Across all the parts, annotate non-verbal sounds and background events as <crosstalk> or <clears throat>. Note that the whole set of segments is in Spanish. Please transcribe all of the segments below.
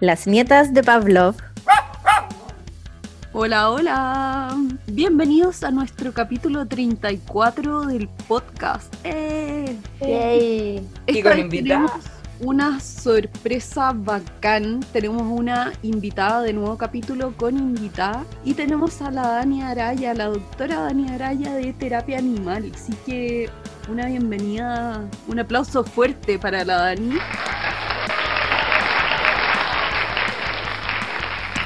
las nietas de Pavlov. Hola, hola. Bienvenidos a nuestro capítulo 34 del podcast. ¡Eh! Yay. Y Esta con tenemos una sorpresa bacán. Tenemos una invitada de nuevo capítulo con invitada. Y tenemos a la Dani Araya, la doctora Dani Araya de terapia animal. Así que una bienvenida, un aplauso fuerte para la Dani.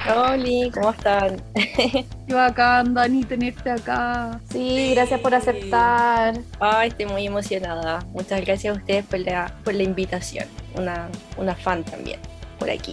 Oli, ¿cómo están? Qué bacán, Dani, tenerte acá. Sí, gracias por aceptar. Ay, estoy muy emocionada. Muchas gracias a ustedes por la, por la invitación. Una, una fan también, por aquí.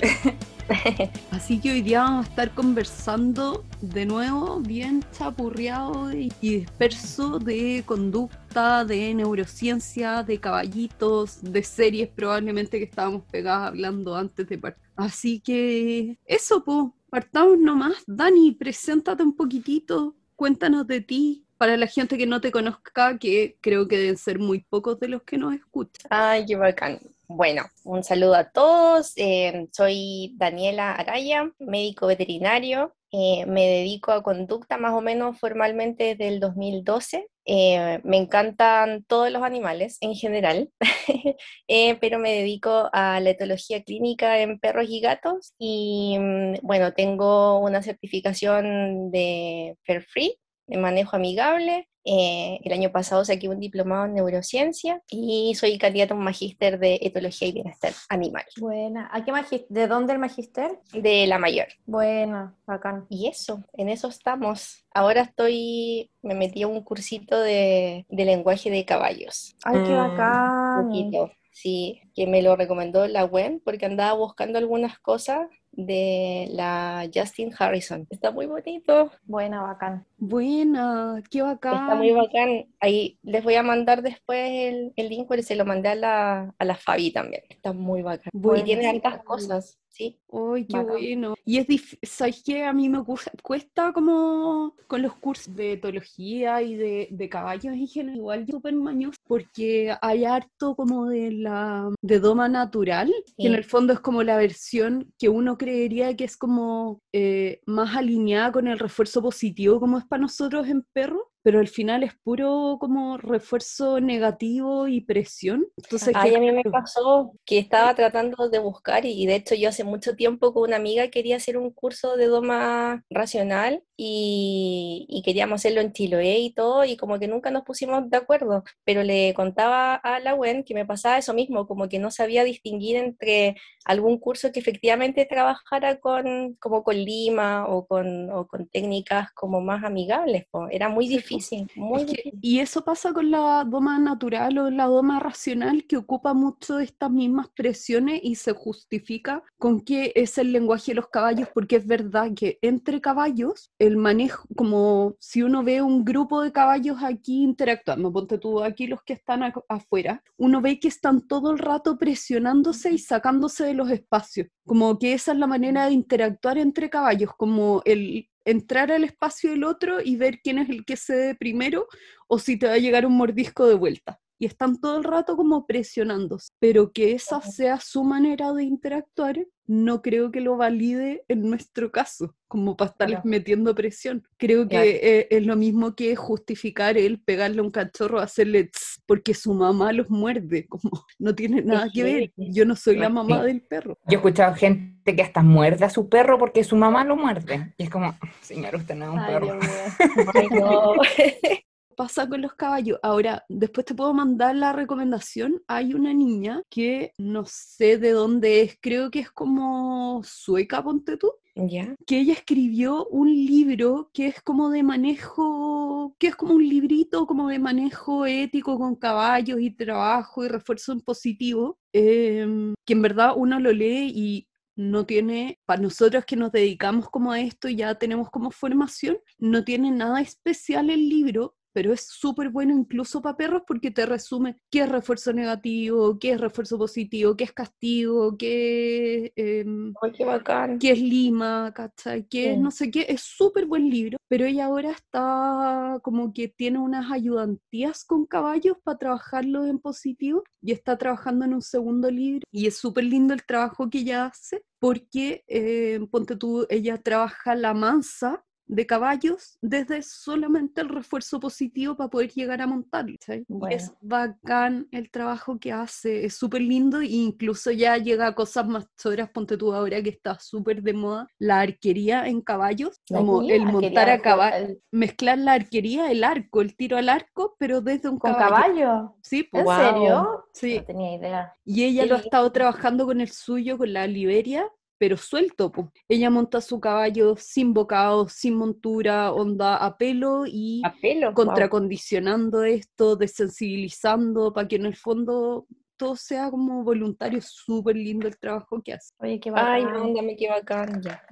<laughs> Así que hoy día vamos a estar conversando de nuevo, bien chapurreado y y disperso de conducta, de neurociencia, de caballitos, de series probablemente que estábamos pegadas hablando antes de partir. Así que eso, pues, partamos nomás. Dani, preséntate un poquitito, cuéntanos de ti. Para la gente que no te conozca, que creo que deben ser muy pocos de los que nos escuchan. Ay, qué bacán. Bueno, un saludo a todos. Eh, soy Daniela Araya, médico veterinario. Eh, me dedico a conducta más o menos formalmente desde el 2012. Eh, me encantan todos los animales en general, <laughs> eh, pero me dedico a la etología clínica en perros y gatos. Y mm, bueno, tengo una certificación de Fair Free, de manejo amigable. Eh, el año pasado saqué un diplomado en neurociencia y soy candidata a un magíster de etología y bienestar animal, Buena. ¿A qué ¿De dónde el magister? de la mayor. Buena, bacán. Y eso, en eso estamos. Ahora estoy, me metí a un cursito de, de lenguaje de caballos. Ay, qué Mm, bacán. poquito, sí, que me lo recomendó la web porque andaba buscando algunas cosas de la Justin Harrison. Está muy bonito, Buena, bacán. Buena, qué bacán. está muy bacán. Ahí les voy a mandar después el, el link porque se lo mandé a la, a la Fabi también. Está muy bacán. Y Bueno, tiene sí, también. cosas, ¿sí? Uy, qué Bacán. bueno. Y es difícil, ¿sabes qué? A mí me cu- cuesta como con los cursos de etología y de, de caballos en general, igual súper mañoso, porque hay harto como de la de doma natural, que en Sí. el fondo es como la versión que uno creería que es como eh, más alineada con el refuerzo positivo como es para nosotros en perros, pero al final es puro como refuerzo negativo y presión. Entonces, Ay, a mí me pasó que estaba tratando de buscar y, de hecho yo hace mucho tiempo con una amiga quería hacer un curso de doma racional y, y queríamos hacerlo en Chiloé y todo y como que nunca nos pusimos de acuerdo, pero le contaba a la Gwen que me pasaba eso mismo, como que no sabía distinguir entre algún curso que efectivamente trabajara con, como con Lima o con, o con técnicas como más amigables, po. Era muy po. Difícil, muy Es que- difícil. y eso pasa con la doma natural o la doma racional que ocupa mucho estas mismas presiones y se justifica con que es el lenguaje de los caballos, porque es verdad que entre caballos el manejo, como si uno ve un grupo de caballos aquí interactuando, ponte tú aquí los que están afuera, uno ve que están todo el rato presionándose y sacándose de los espacios, como que esa es la manera de interactuar entre caballos, como el entrar al espacio del otro y ver quién es el que cede primero o si te va a llegar un mordisco de vuelta. Y están todo el rato como presionándose, pero que esa sea su manera de interactuar, no creo que lo valide en nuestro caso, como para estarles Claro. metiendo presión. Creo que eh, es lo mismo que justificar el pegarle a un cachorro, hacerle tss, porque su mamá los muerde, <laughs> como no tiene nada que ver. Yo no soy la Sí. mamá del perro. Yo he escuchado gente que hasta muerde a su perro porque su mamá lo muerde. Y es como, señor, usted no es un Ay, perro. Dios mío. <laughs> <laughs> Pasa con los caballos. Ahora, después te puedo mandar la recomendación. Hay una niña que no sé de dónde es, creo que es como sueca, ponte tú, ¿Ya? que ella escribió un libro que es como de manejo, que es como un librito como de manejo ético con caballos y trabajo y refuerzo en positivo, em, que en verdad uno lo lee y no tiene, para nosotros que nos dedicamos como a esto y ya tenemos como formación, no tiene nada especial el libro, pero es súper bueno incluso para perros porque te resume qué es refuerzo negativo, qué es refuerzo positivo, qué es castigo, qué, em, Ay, qué bacán. qué es lima, ¿cachai? ¿Qué es no sé qué? Es súper buen libro, pero ella ahora está como que tiene unas ayudantías con caballos para trabajarlo en positivo y está trabajando en un segundo libro y es súper lindo el trabajo que ella hace porque, eh, ponte tú, ella trabaja la mansa de caballos desde solamente el refuerzo positivo para poder llegar a montarlo. ¿cachai? Y es Bueno. bacán el trabajo que hace, es súper lindo e incluso ya llega a cosas más choras, ponte tú ahora que está súper de moda, la arquería en caballos, La como el montar a caballo, el- mezclar la arquería, el arco, el tiro al arco, pero desde un ¿Con caballo. caballo? Sí, ¿En Guau. serio? sí. No tenía idea. Y ella lo ha estado trabajando con el suyo, con la Liberia, pero suelto, po. Ella monta su caballo sin bocado, sin montura, onda a pelo y A pelo. contracondicionando esto, desensibilizando, para que en el fondo todo sea como voluntario. Súper lindo el trabajo que hace. Oye, qué. Ay, bacán. no, dame qué bacán. Ya.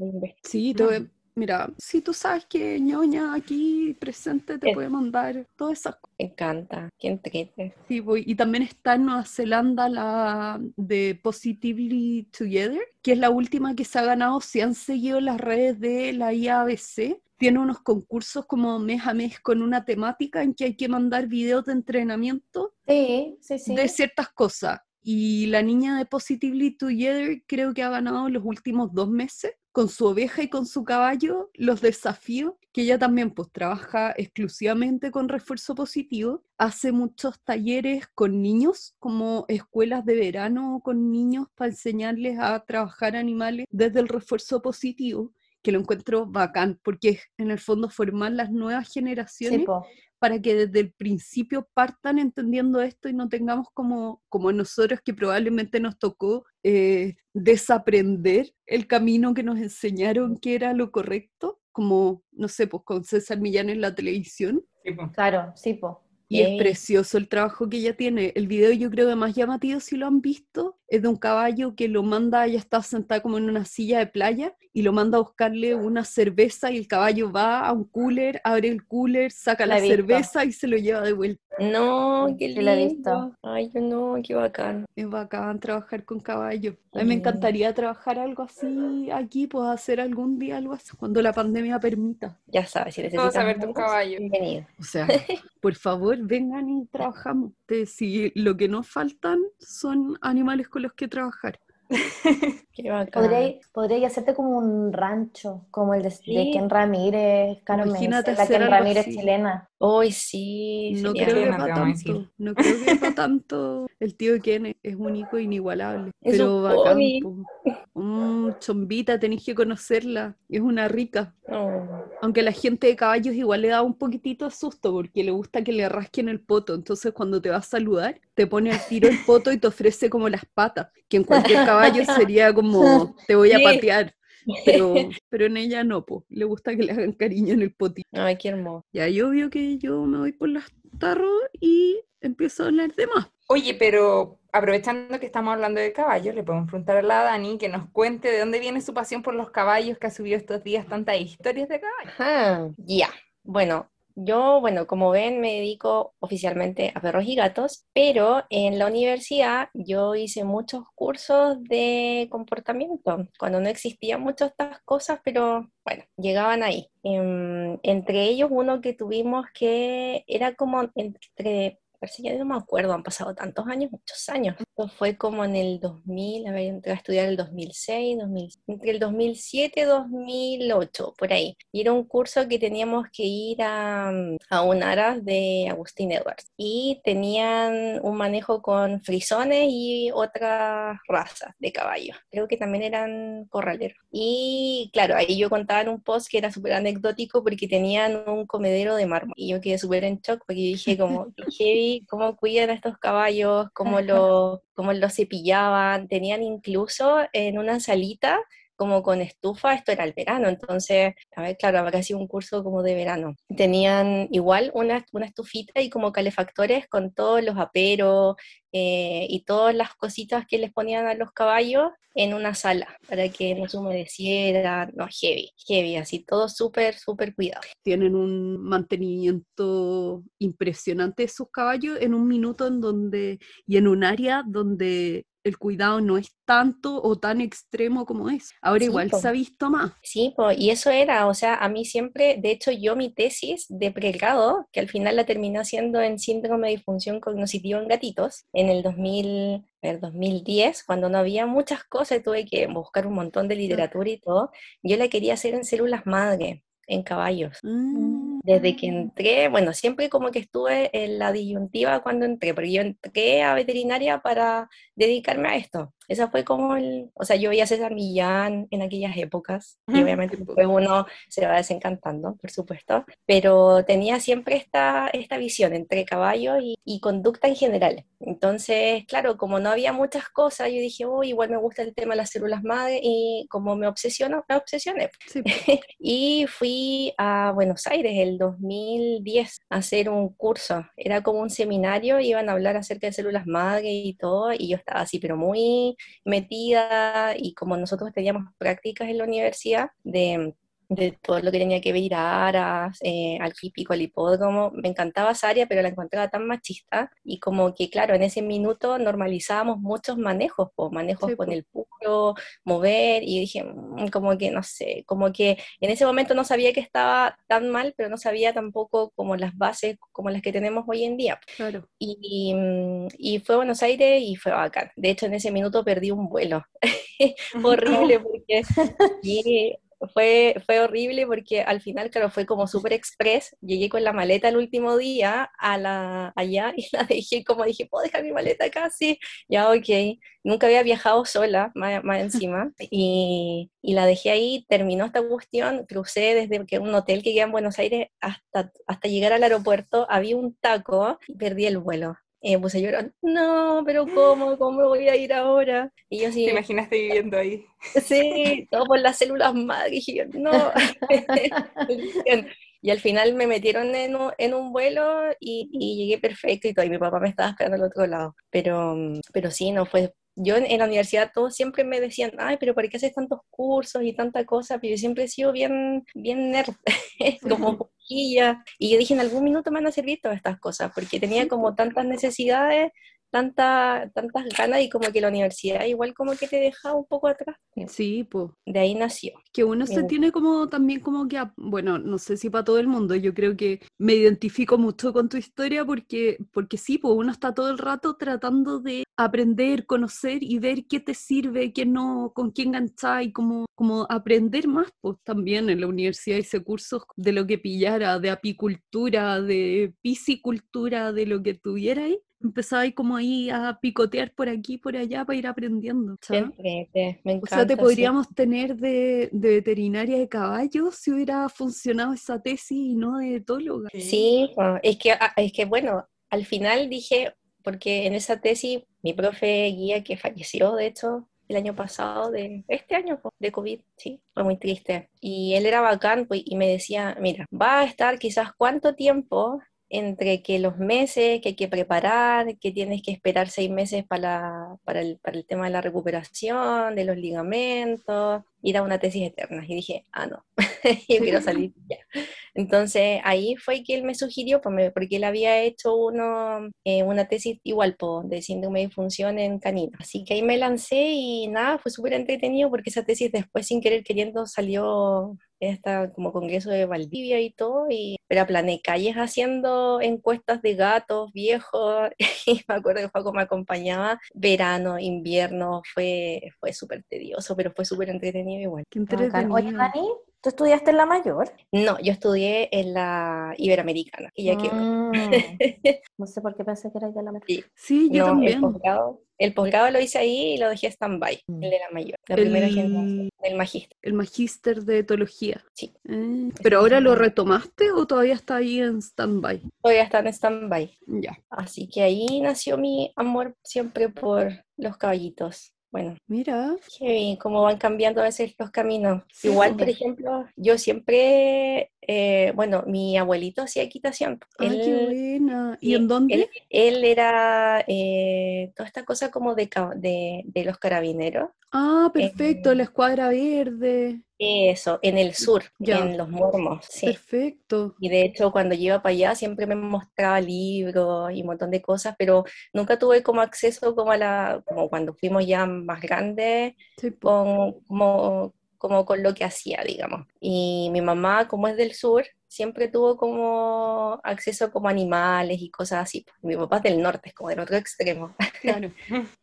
Sí, te voy- mira, si tú sabes que ñoña aquí presente te Es- puede mandar todas esas cosas. Me encanta. Qué entrete. Sí, voy. Y también está en Nueva Zelanda la de Positively Together, que es la última que se ha ganado. Si han seguido las redes de la IABC, tiene unos concursos como mes a mes con una temática en que hay que mandar videos de entrenamiento sí, sí. de ciertas cosas. Y la niña de Positively Together creo que ha ganado los últimos dos meses con su oveja y con su caballo los desafíos, que ella también pues trabaja exclusivamente con refuerzo positivo, hace muchos talleres con niños, como escuelas de verano con niños para enseñarles a trabajar animales desde el refuerzo positivo, que lo encuentro bacán, porque es en el fondo formar las nuevas generaciones para que desde el principio partan entendiendo esto y no tengamos como, como nosotros que probablemente nos tocó eh, desaprender el camino que nos enseñaron que era lo correcto, como, no sé, pues con César Millán en la televisión. Sí, po. Claro, sí, po. Y es precioso el trabajo que ella tiene. El video yo creo que más llamativo, si lo han visto, es de un caballo que lo manda, ella está sentada como en una silla de playa y lo manda a buscarle una cerveza y el caballo va a un cooler, abre el cooler, saca La cerveza y se lo lleva de vuelta. No, qué Sí, la he visto. lindo. Ay, yo no, qué bacán. Es bacán trabajar con caballo. A mí me lindo. encantaría trabajar algo así aquí, pues hacer algún día algo así, cuando la pandemia permita. Ya sabes, si necesitas a ver tus amigos, caballos. bienvenido. O sea, por favor, vengan y trabajamos. Te- Si lo que nos faltan son animales con los que trabajar. <laughs> Qué bacán. Podría, podría hacerte como un rancho, como el de, de Sí. Ken Ramírez, Caro Imagínate la Ken Ramírez así. chilena. Hoy sí, No creo que Chilena, para te vamos a tanto. decir. No creo que tanto. El tío Ken es- único e inigualable. Es Pero un bacán, po. Mm, chombita, tenéis que conocerla. Es una rica. No. Aunque la gente de caballos igual le da un poquitito de susto porque le gusta que le rasquen el poto. Entonces cuando te va a saludar, te pone al tiro el poto y te ofrece como las patas. Que en cualquier caballo <laughs> sería como, te voy a patear. Pero, <laughs> pero en ella no, po. le gusta que le hagan cariño en el potito. Ay, qué hermoso. Ya yo veo que yo me voy por las tarros y empiezo a hablar de más. Oye, pero aprovechando que estamos hablando de caballos, le podemos preguntar a la Dani que nos cuente de dónde viene su pasión por los caballos, que ha subido estos días tantas historias de caballos. Ya. Bueno, yo, bueno, como ven, me dedico oficialmente a perros y gatos, pero en la universidad yo hice muchos cursos de comportamiento, cuando no existían muchas estas cosas, pero bueno, llegaban ahí. Em, entre ellos uno que tuvimos que era como entre Parece que ya no me acuerdo, han pasado tantos años, muchos años. Esto fue como en el 2000, a ver, entré a estudiar el 2006, 2000, entre el 2007 y 2008, por ahí. Y era un curso que teníamos que ir a, a un aras de Agustín Edwards. Y tenían un manejo con frisones y otras razas de caballos. Creo que también eran corraleros. Y claro, ahí yo contaba en un post que era súper anecdótico porque tenían un comedero de mármol. Y yo quedé súper en shock porque dije como, <laughs> qué cómo cuidan a estos caballos, cómo los cómo los cepillaban. Tenían incluso en una salita como con estufa, esto era el verano, entonces, a ver, claro, habrá sido un curso como de verano. Tenían igual una, una estufita y como calefactores con todos los aperos eh, y todas las cositas que les ponían a los caballos en una sala para que no se humedeciera, no, heavy, heavy, así todo súper, súper cuidado. Tienen un mantenimiento impresionante de sus caballos en un minuto en donde, y en un área donde el cuidado no es tanto o tan extremo como es. Ahora Sí, igual po. se ha visto más. Sí, po, y eso era, o sea, a mí siempre, de hecho yo mi tesis de pregrado, que al final la terminé haciendo en síndrome de disfunción cognitiva en gatitos, en el 2000, a ver, 2010, cuando no había muchas cosas, tuve que buscar un montón de literatura y todo, yo la quería hacer en células madre, en caballos. Mm. Desde que entré, bueno, siempre como que estuve en la disyuntiva cuando entré, porque yo entré a veterinaria para dedicarme a esto. Esa fue como el, o sea, yo veía a César Millán en aquellas épocas, y obviamente después uno se va desencantando, por supuesto, pero tenía siempre esta, esta visión entre caballo y, y conducta en general. Entonces, claro, como no había muchas cosas, yo dije, uy, igual me gusta el tema de las células madre, y como me obsesionó, me obsesioné. Sí, po. <laughs> Y fui a Buenos Aires el 2010 a hacer un curso. Era como un seminario, iban a hablar acerca de células madre y todo, y yo estaba así, pero muy metida, y como nosotros teníamos prácticas en la universidad de, de todo lo que tenía que ver ir a aras, eh, al hípico, al hipódromo, me encantaba esa área, pero la encontraba tan machista, y como que, claro, en ese minuto normalizábamos muchos manejos, po, manejos Sí, con po. el puro, mover, y dije, "Mm, como que, no sé, como que en ese momento no sabía que estaba tan mal, pero no sabía tampoco como las bases como las que tenemos hoy en día. Claro. Y, mm, y fue a Buenos Aires y fue bacán. De hecho, en ese minuto perdí un vuelo. <laughs> <laughs> Horrible porque <laughs> sí, fue, fue horrible porque al final, claro, fue como super express. Llegué con la maleta el último día a la, allá <laughs> y la dejé como dije, ¿puedo dejar mi maleta acá? Sí, ya, ok. Nunca había viajado sola, más, más encima, y, y la dejé ahí, terminó esta cuestión, crucé desde que un hotel que queda en Buenos Aires hasta, hasta llegar al aeropuerto, había un taco y perdí el vuelo. Me puse a llorar, no, pero ¿cómo? ¿Cómo voy a ir ahora? Y yo así, ¿Te imaginaste viviendo ahí? Sí, todo por las células madre. Y yo, no. <laughs> Y al final me metieron en un, en un vuelo y, y llegué perfecto y todo. Y mi papá me estaba esperando al otro lado. Pero, pero sí, no fue. Yo en, en la universidad todos siempre me decían, ay, pero ¿por qué haces tantos cursos y tanta cosa? Pero yo siempre he sido bien, bien nerd, <laughs> como poquilla. Y yo dije, en algún minuto me van a servir todas estas cosas, porque tenía como tantas necesidades tanta, tantas ganas y como que la universidad igual como que te deja un poco atrás. Sí, pues. De ahí nació. Que uno se tiene como también como que, bueno, no sé si para todo el mundo, yo creo que me identifico mucho con tu historia porque, porque sí, pues uno está todo el rato tratando de aprender, conocer y ver qué te sirve, qué no, con quién enganchar y como, como aprender más, pues también en la universidad hice cursos de lo que pillara, de apicultura, de piscicultura, de lo que tuviera ahí. Empezaba ahí como ahí a picotear por aquí, por allá para ir aprendiendo. Siempre, me O encanta. sea, te sí. podríamos tener de, de veterinaria de caballos si hubiera funcionado esa tesis y no de etóloga. Sí, es que, ah, es que bueno, al final dije, porque en esa tesis mi profe guía que falleció, de hecho, el año pasado, de este año, de COVID, sí, fue muy triste. Y él era bacán, pues, y me decía, mira, va a estar quizás cuánto tiempo entre que los meses que hay que preparar, que tienes que esperar seis meses para, para, el, para el tema de la recuperación, de los ligamentos, ir a una tesis eterna. Y dije, ah, no, <laughs> yo quiero salir ya. Entonces ahí fue que él me sugirió, pues, porque él había hecho uno, eh, una tesis igual po, de síndrome de disfunción en canino. Así que ahí me lancé y nada, fue súper entretenido porque esa tesis después sin querer queriendo salió esta como congreso de Valdivia y todo, y pero aplané calles haciendo encuestas de gatos viejos, <laughs> y me acuerdo que Paco me acompañaba, verano, invierno, fue, fue súper tedioso, pero fue súper entretenido igual. Qué entretenido. Oye, Dani, ¿tú estudiaste en la mayor? No, yo estudié en la Iberoamericana, y ya quedó. Mm. <laughs> No sé por qué pensé que era de la mayor. Sí. Sí, yo No, también. el posgrado, el posgrado lo hice ahí y lo dejé stand-by, Mm. el de la mayor, la primera El- generación, del magíster. El magíster de etología. Sí. Eh, ¿Pero ahora lo retomaste o todavía está ahí en stand-by? Todavía está en stand-by. Ya. Así que ahí nació mi amor siempre por los caballitos. Bueno, Mira, y cómo van cambiando a veces los caminos. Sí, Igual, por ejemplo, yo siempre, eh, bueno, mi abuelito hacía equitación. ay, qué buena. ¿Y en dónde? Él, él era eh, toda esta cosa como de, de, de los carabineros. Ah, perfecto, eh, la escuadra verde. Eso, en el sur, Ya. en los mormos, sí. Perfecto. Y de hecho, cuando yo iba para allá, siempre me mostraba libros y un montón de cosas, pero nunca tuve como acceso como a la, como cuando fuimos ya más grandes, Sí, con, como, como con lo que hacía, digamos. Y mi mamá, como es del sur, siempre tuvo como acceso como animales y cosas así. Mi papá es del norte, es como del otro extremo. <laughs> Claro.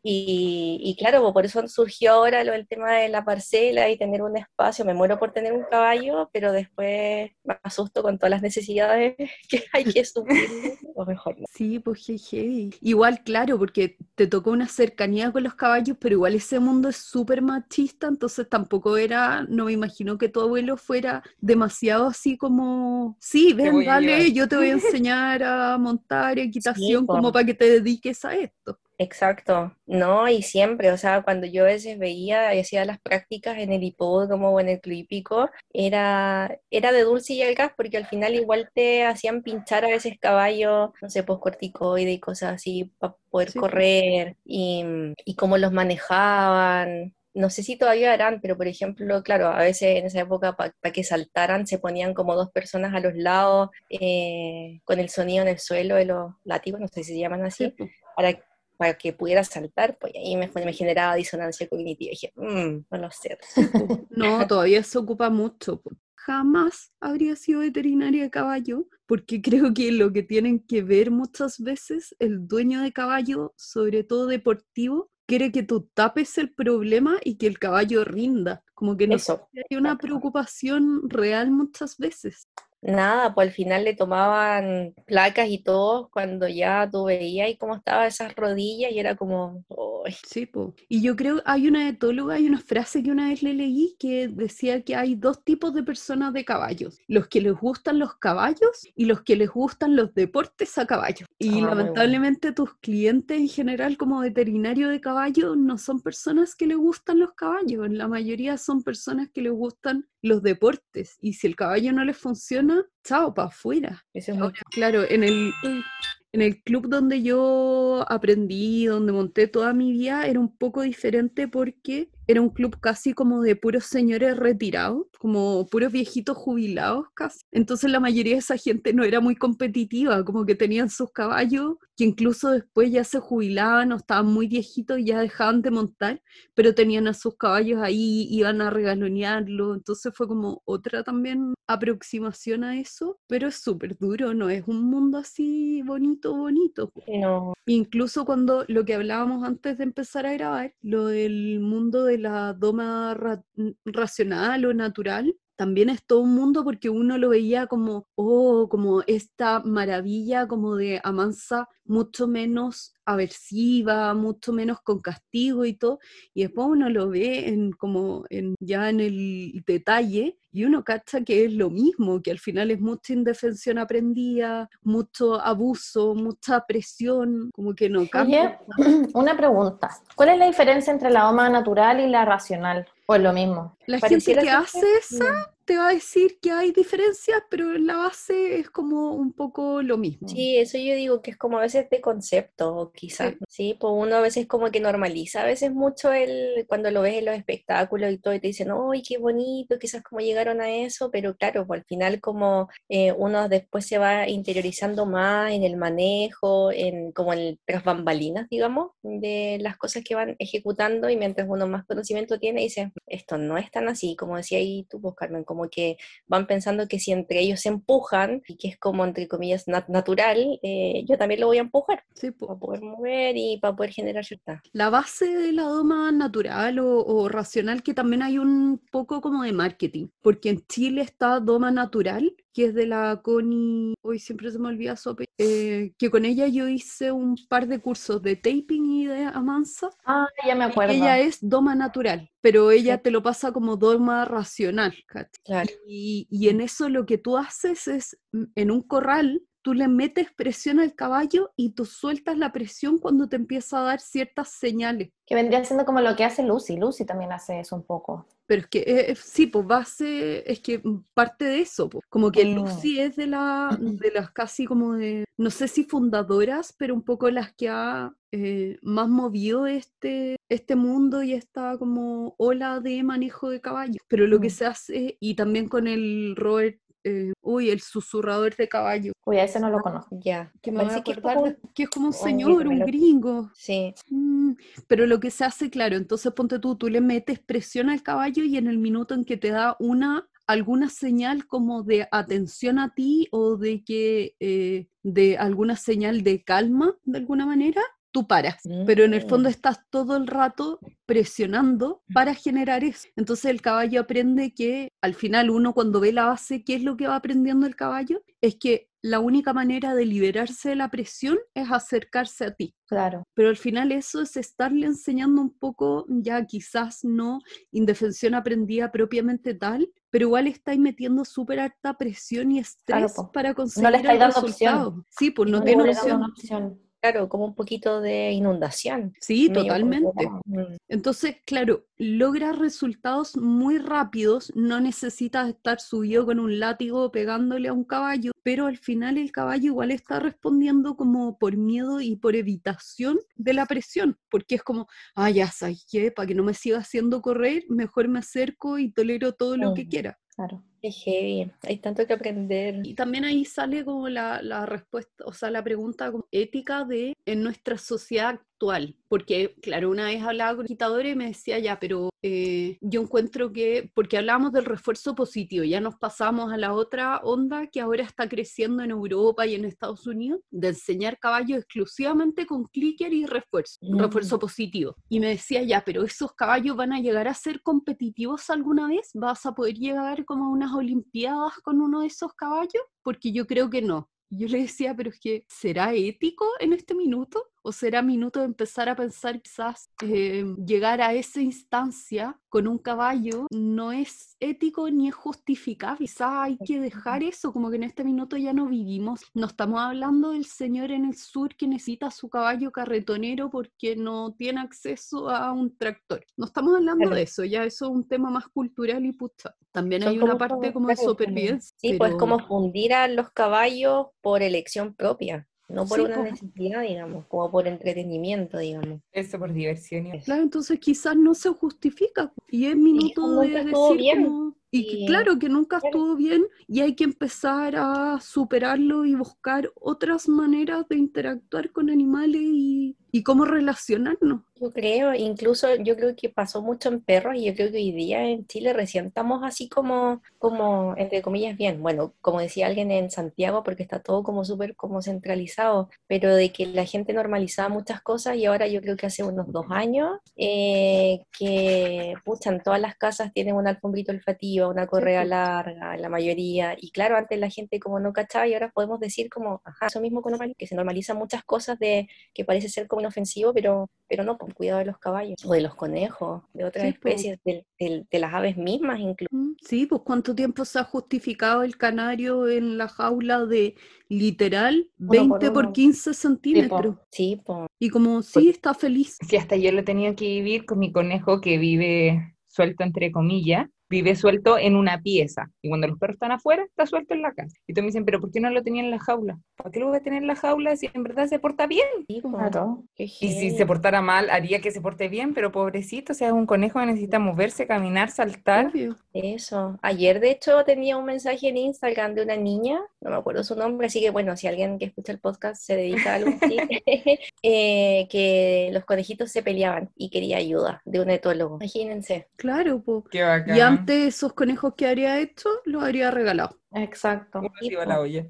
Y, y claro, pues, por eso surgió ahora lo del tema de la parcela y tener un espacio. Me muero por tener un caballo, pero después me asusto con todas las necesidades <laughs> que hay que suplir, o mejor no. Sí, pues heavy. Igual, claro, porque te tocó una cercanía con los caballos, pero igual ese mundo es súper machista, entonces tampoco era, no me imagino que tu abuelo fuera demasiado así como, sí, ven, voy a dale, llevar". yo te voy a <laughs> enseñar a montar equitación como para que te dediques a esto. Exacto, no, y siempre, o sea, cuando yo a veces veía y hacía las prácticas en el hipódromo o en el club hípico, era, era de dulce y algas porque al final igual te hacían pinchar a veces caballos, no sé, pues corticoide y cosas así para poder Sí. correr y, y cómo los manejaban. No sé si todavía harán, pero por ejemplo, claro, a veces en esa época para que saltaran se ponían como dos personas a los lados eh, con el sonido en el suelo de los látigos, no sé si se llaman así Sí, pues. para, para que pudiera saltar, pues ahí me, me generaba disonancia cognitiva. Y dije, "Mm, no lo sé. No, <laughs> todavía se ocupa mucho. po. Jamás habría sido veterinaria de caballo, porque creo que lo que tienen que ver muchas veces el dueño de caballo, sobre todo deportivo, quiere que tú tapes el problema y que el caballo rinda. Como que no Eso. hay una preocupación real muchas veces. Nada, pues al final le tomaban placas y todo cuando ya tú veías y cómo estaban esas rodillas y era como. Sí, po. Y yo creo, hay una etóloga, hay una frase que una vez le leí que decía que hay dos tipos de personas de caballos, los que les gustan los caballos y los que les gustan los deportes a caballo. Y Ah, bueno. lamentablemente tus clientes en general como veterinario de caballos no son personas que les gustan los caballos, la mayoría son personas que les gustan los deportes y si el caballo no les funciona, chao, para afuera. Eso es muy- claro, en el, en el club donde yo aprendí, donde monté toda mi vida, era un poco diferente porque era un club casi como de puros señores retirados, como puros viejitos jubilados casi. Entonces la mayoría de esa gente no era muy competitiva, como que tenían sus caballos que incluso después ya se jubilaban o estaban muy viejitos y ya dejaban de montar, pero tenían a sus caballos ahí, iban a regalonearlo, entonces fue como otra también aproximación a eso, pero es súper duro, no es un mundo así bonito, bonito. No, Incluso cuando lo que hablábamos antes de empezar a grabar, lo del mundo de la doma ra- racional o natural, también es todo un mundo porque uno lo veía como, oh, como esta maravilla como de Amansa mucho menos aversiva, mucho menos con castigo y todo, y después uno lo ve en como en, ya en el detalle y uno cacha que es lo mismo, que al final es mucha indefensión aprendida, mucho abuso, mucha presión, como que no Oye, cambia. <clears throat> una pregunta. ¿Cuál es la diferencia entre la doma natural y la racional? ¿O es lo mismo? La gente que hace esa te va a decir que hay diferencias, pero en la base es como un poco lo mismo. Sí, eso yo digo que es como a veces de concepto, quizás. Sí, pues uno a veces como que normaliza, a veces mucho el, cuando lo ves en los espectáculos y todo, y te dicen, ¡ay, qué bonito! Quizás como llegaron a eso, pero claro, pues al final como eh, uno después se va interiorizando más en el manejo, en como en el tras bambalinas, digamos, de las cosas que van ejecutando, y mientras uno más conocimiento tiene, dice, esto no es tan así, como decía ahí tú, pues, Carmen, como que van pensando que si entre ellos se empujan, y que es como, entre comillas, nat- natural, eh, yo también lo voy a empujar Sí, po. para poder mover y para poder generar cierta. La base de la doma natural o, o racional, que también hay un poco como de marketing, porque en Chile está Doma Natural, que es de la Connie, hoy siempre se me olvida su eh, que con ella yo hice un par de cursos de taping y de amansa, Ah, ya me acuerdo. Ella es doma natural, pero ella Sí. te lo pasa como doma racional. Y, y en eso lo que tú haces es, mm, en un corral, tú le metes presión al caballo y tú sueltas la presión cuando te empieza a dar ciertas señales. Que vendría siendo como lo que hace Lucy. Lucy también hace eso un poco. Pero es que eh, eh, sí, pues base, es que parte de eso, pues. como que Mm. Lucy es de, la, <clears throat> de las casi como de, no sé si fundadoras, pero un poco las que ha eh, más movido este, este mundo y esta como ola de manejo de caballos. Pero lo que Mm. se hace, y también con el Robert, eh, uy, el susurrador de caballo, Uy, a ese no lo conozco. Ya. que me voy a Parece que es como de- que es como un señor, un gringo, gringo. Sí, Mm, pero lo que se hace, claro, entonces ponte tú, tú le metes presión al caballo y en el minuto en que te da una alguna señal como de atención a ti o de que eh, de alguna señal de calma de alguna manera, tú paras. Pero en el fondo Mm. estás todo el rato presionando para generar eso. Entonces el caballo aprende que al final uno cuando ve la base, ¿qué es lo que va aprendiendo el caballo? Es que la única manera de liberarse de la presión es acercarse a ti Claro. pero al final eso es estarle enseñando un poco, ya quizás no indefensión aprendida propiamente tal, pero igual estáis metiendo súper alta presión y estrés para conseguir estáis el dando opción. Sí, pues no No le tiene le opción. opción. Claro, como un poquito de inundación. Sí, totalmente. Mm. Entonces, claro, logras resultados muy rápidos, no necesitas estar subido con un látigo pegándole a un caballo, pero al final el caballo igual está respondiendo como por miedo y por evitación de la presión, porque es como, ah, ya sabes para que no me siga haciendo correr, mejor me acerco y tolero todo lo que quiera. Claro. Heavy. Hay tanto que aprender. Y también ahí sale como la, la respuesta, o sea, la pregunta ética de en nuestra sociedad actual. Porque, claro, una vez hablaba con quitadores y me decía, ya, pero eh, yo encuentro que, porque hablábamos del refuerzo positivo, ya nos pasamos a la otra onda que ahora está creciendo en Europa y en Estados Unidos, de enseñar caballos exclusivamente con clicker y refuerzo, Mm. refuerzo positivo. Y me decía, ya, pero esos caballos van a llegar a ser competitivos alguna vez, vas a poder llegar como a unas Olimpiadas con uno de esos caballos, porque yo creo que no. Yo le decía, pero es que, ¿será ético en este minuto? ¿O será minuto de empezar a pensar quizás eh, llegar a esa instancia con un caballo no es ético ni es justificable? Quizás hay que dejar eso, como que en este minuto ya no vivimos. No estamos hablando del señor en el sur que necesita su caballo carretonero porque no tiene acceso a un tractor. No estamos hablando Claro. de eso, ya eso es un tema más cultural y pucha. También Son hay una parte como de supervivencia. Sí, pues pero- como fundir a los caballos por elección propia, no por Sí, una po. necesidad, digamos, como por entretenimiento, digamos. Eso por diversión. y- Claro, entonces quizás no se justifica y es minuto de decir bien. como- y claro que nunca claro. estuvo bien y hay que empezar a superarlo y buscar otras maneras de interactuar con animales y, y cómo relacionarnos. Yo creo, incluso yo creo que pasó mucho en perros y yo creo que hoy día en Chile recién estamos así como, como entre comillas, bien. Bueno, como decía alguien en Santiago, porque está todo como súper como centralizado, pero de que la gente normalizaba muchas cosas y ahora yo creo que hace unos dos años eh, que, pucha, en todas las casas tienen una alfombrita olfativa, una correa larga, la mayoría. Y claro, antes la gente como no cachaba y ahora podemos decir como, ajá, eso mismo con que se normalizan muchas cosas de que parece ser como inofensivo, pero, pero no, con cuidado de los caballos o de los conejos, de otras Sí, po. especies, de, las aves mismas incluso. Mm, Sí, pues cuánto tiempo se ha justificado el canario en la jaula de literal por 20 por uno. 15 centímetros. Sí, po. Y como sí, está feliz. Sí, hasta yo lo he tenido que vivir con mi conejo que vive suelto entre comillas, vive suelto en una pieza. Y cuando los perros están afuera, está suelto en la casa. Y todos me dicen, pero ¿por qué no lo tenía en la jaula? ¿Para qué lo voy a tener en la jaula si en verdad se porta bien? Claro. Y si se portara mal, haría que se porte bien, pero pobrecito, o sea, es un conejo que necesita moverse, caminar, saltar. Obvio. Eso. Ayer, de hecho, tenía un mensaje en Instagram de una niña, no me acuerdo su nombre, así que bueno, si alguien que escucha el podcast se dedica a algo así, <laughs> <laughs> eh, que los conejitos se peleaban y quería ayuda de un etólogo. Imagínense. Claro, pues. Qué bacán. Y antes esos conejos que habría hecho, los habría regalado. Exacto. ¿Cómo se iba la olla?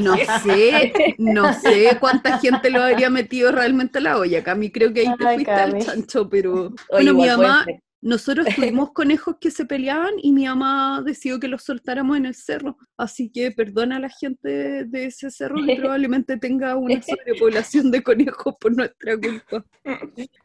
No, <laughs> sé, no sé cuánta gente lo habría metido realmente a la olla. Cami, creo que ahí te Ay, fuiste al Cami. chancho, pero bueno, mi mamá. Nosotros <laughs> tuvimos conejos que se peleaban y mi mamá decidió que los soltáramos en el cerro. Así que perdona a la gente de ese cerro que <laughs> probablemente tenga una <laughs> sobrepoblación de conejos por nuestra culpa.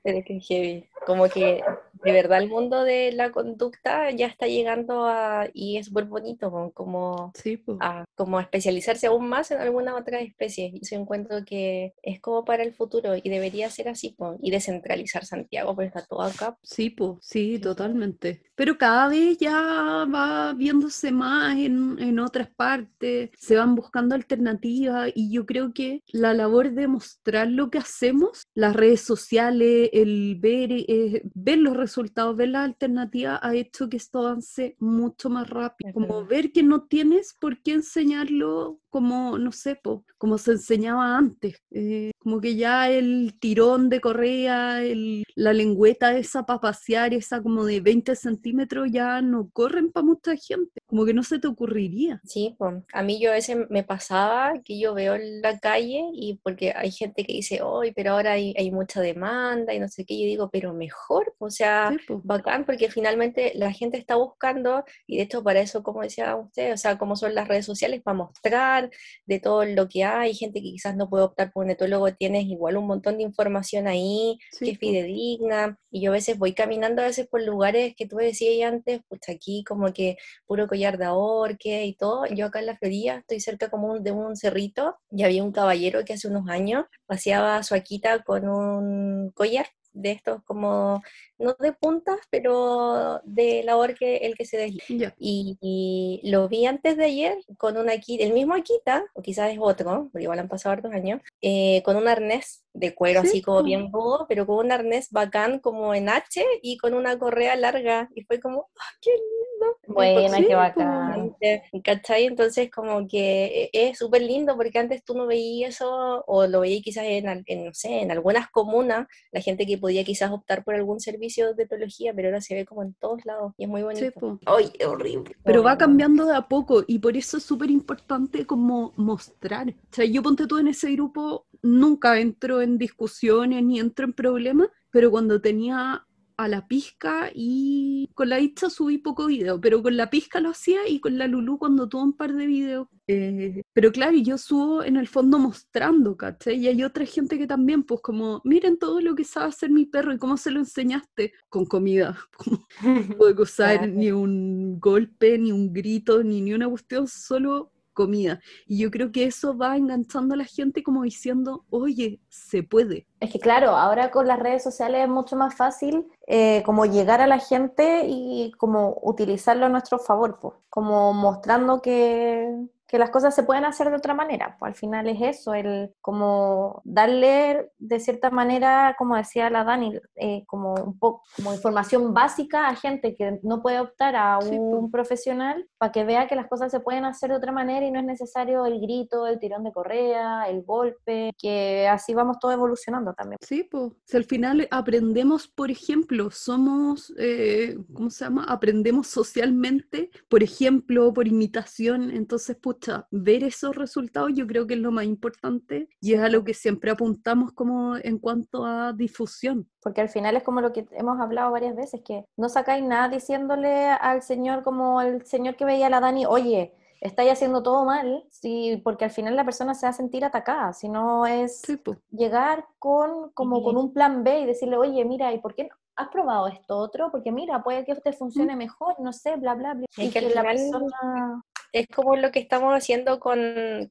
Pero que heavy. Como que de verdad el mundo de la conducta ya está llegando a, y es súper bonito, como, sí, a, como especializarse aún más en alguna otra especie. Y yo encuentro que es como para el futuro y debería ser así, y descentralizar Santiago, porque está todo acá. Sí, pues, sí, totalmente. Pero cada vez ya va viéndose más en, en otras partes, se van buscando alternativas y yo creo que la labor de mostrar lo que hacemos, las redes sociales, el ver, eh, ver los resultados, ver las alternativas, ha hecho que esto avance mucho más rápido. Como ver que no tienes por qué enseñarlo como, no sé, como se enseñaba antes. Eh, como que ya el tirón de correa, el, la lengüeta esa para pasear, esa como de 20 centímetros, ya no corren para mucha gente. Como que no se te ocurriría. Sí, pues a mí yo a veces me pasaba que yo veo en la calle y porque hay gente que dice, hoy, pero ahora hay, hay, mucha demanda y no sé qué, yo digo, pero mejor, o sea, bacán, porque finalmente la gente está buscando y de hecho para eso, como decía usted, o sea, como son las redes sociales, para mostrar de todo lo que hay, gente que quizás no puede optar por un etólogo, tienes igual un montón de información ahí que es fidedigna, y yo a veces voy caminando a veces por lugares que tú decías antes, pues aquí como que puro collar de ahorque y todo, yo acá en la Florida estoy cerca como de un cerrito y había un caballero que hace unos años paseaba su aquita con un collar de estos como, no de puntas, pero de labor que el que se desliza. Y, lo vi antes de ayer con una el mismo Akita, o quizás es otro, porque igual han pasado hartos años, eh, con un arnés de cuero así como bien rudo, pero con un arnés bacán como en H y con una correa larga. Y fue como, ¡ah, qué lindo! Buena, qué bacán. ¿Cachai? Entonces como que e, es súper lindo porque antes tú no veías eso, o lo veías quizás en, no sé, en algunas comunas, la gente que podía quizás optar por algún servicio de etología, pero ahora se ve como en todos lados y es muy bonito. ¡Ay, horrible! Pero va cambiando de a poco y por eso es súper importante como mostrar. O sea, yo ponte tú en ese grupo, nunca entro en discusiones ni entro en problemas, pero cuando tenía a la pizca y con la Itza subí poco video, pero con la pizca lo hacía y con la Lulu cuando tuvo un par de videos. Eh, pero claro, yo subo en el fondo mostrando, ¿cachai? Y hay otra gente que también, pues como, miren todo lo que sabe hacer mi perro y cómo se lo enseñaste con comida. <laughs> no puedo <laughs> usar ni un golpe, ni un grito, ni, ni una cuestión, solo comida. Y yo creo que eso va enganchando a la gente como diciendo, oye, se puede. Es que claro, ahora con las redes sociales es mucho más fácil eh, como llegar a la gente y como utilizarlo a nuestro favor, pues, como mostrando que, que las cosas se pueden hacer de otra manera. Pues al final es eso, el como darle de cierta manera, como decía la Dani, eh, como un poco como información básica a gente que no puede optar a un profesional para que vea que las cosas se pueden hacer de otra manera y no es necesario el grito, el tirón de correa, el golpe, que así vamos todos evolucionando también. Sí, pues si al final aprendemos, por ejemplo, somos, eh, ¿cómo se llama? Aprendemos socialmente, por ejemplo, por imitación, entonces, pues ver esos resultados yo creo que es lo más importante y es a lo que siempre apuntamos como en cuanto a difusión. Porque al final es como lo que hemos hablado varias veces, que no sacáis nada diciéndole al señor como el señor que veía a la Dani, oye, estáis haciendo todo mal, sí, porque al final la persona se va a sentir atacada, si no es llegar con, como con un plan B y decirle, oye, mira, ¿y por qué no? ¿Has probado esto otro? Porque mira, puede que usted funcione mejor, no sé, bla, bla, bla. Y, que, la persona es como lo que estamos haciendo con,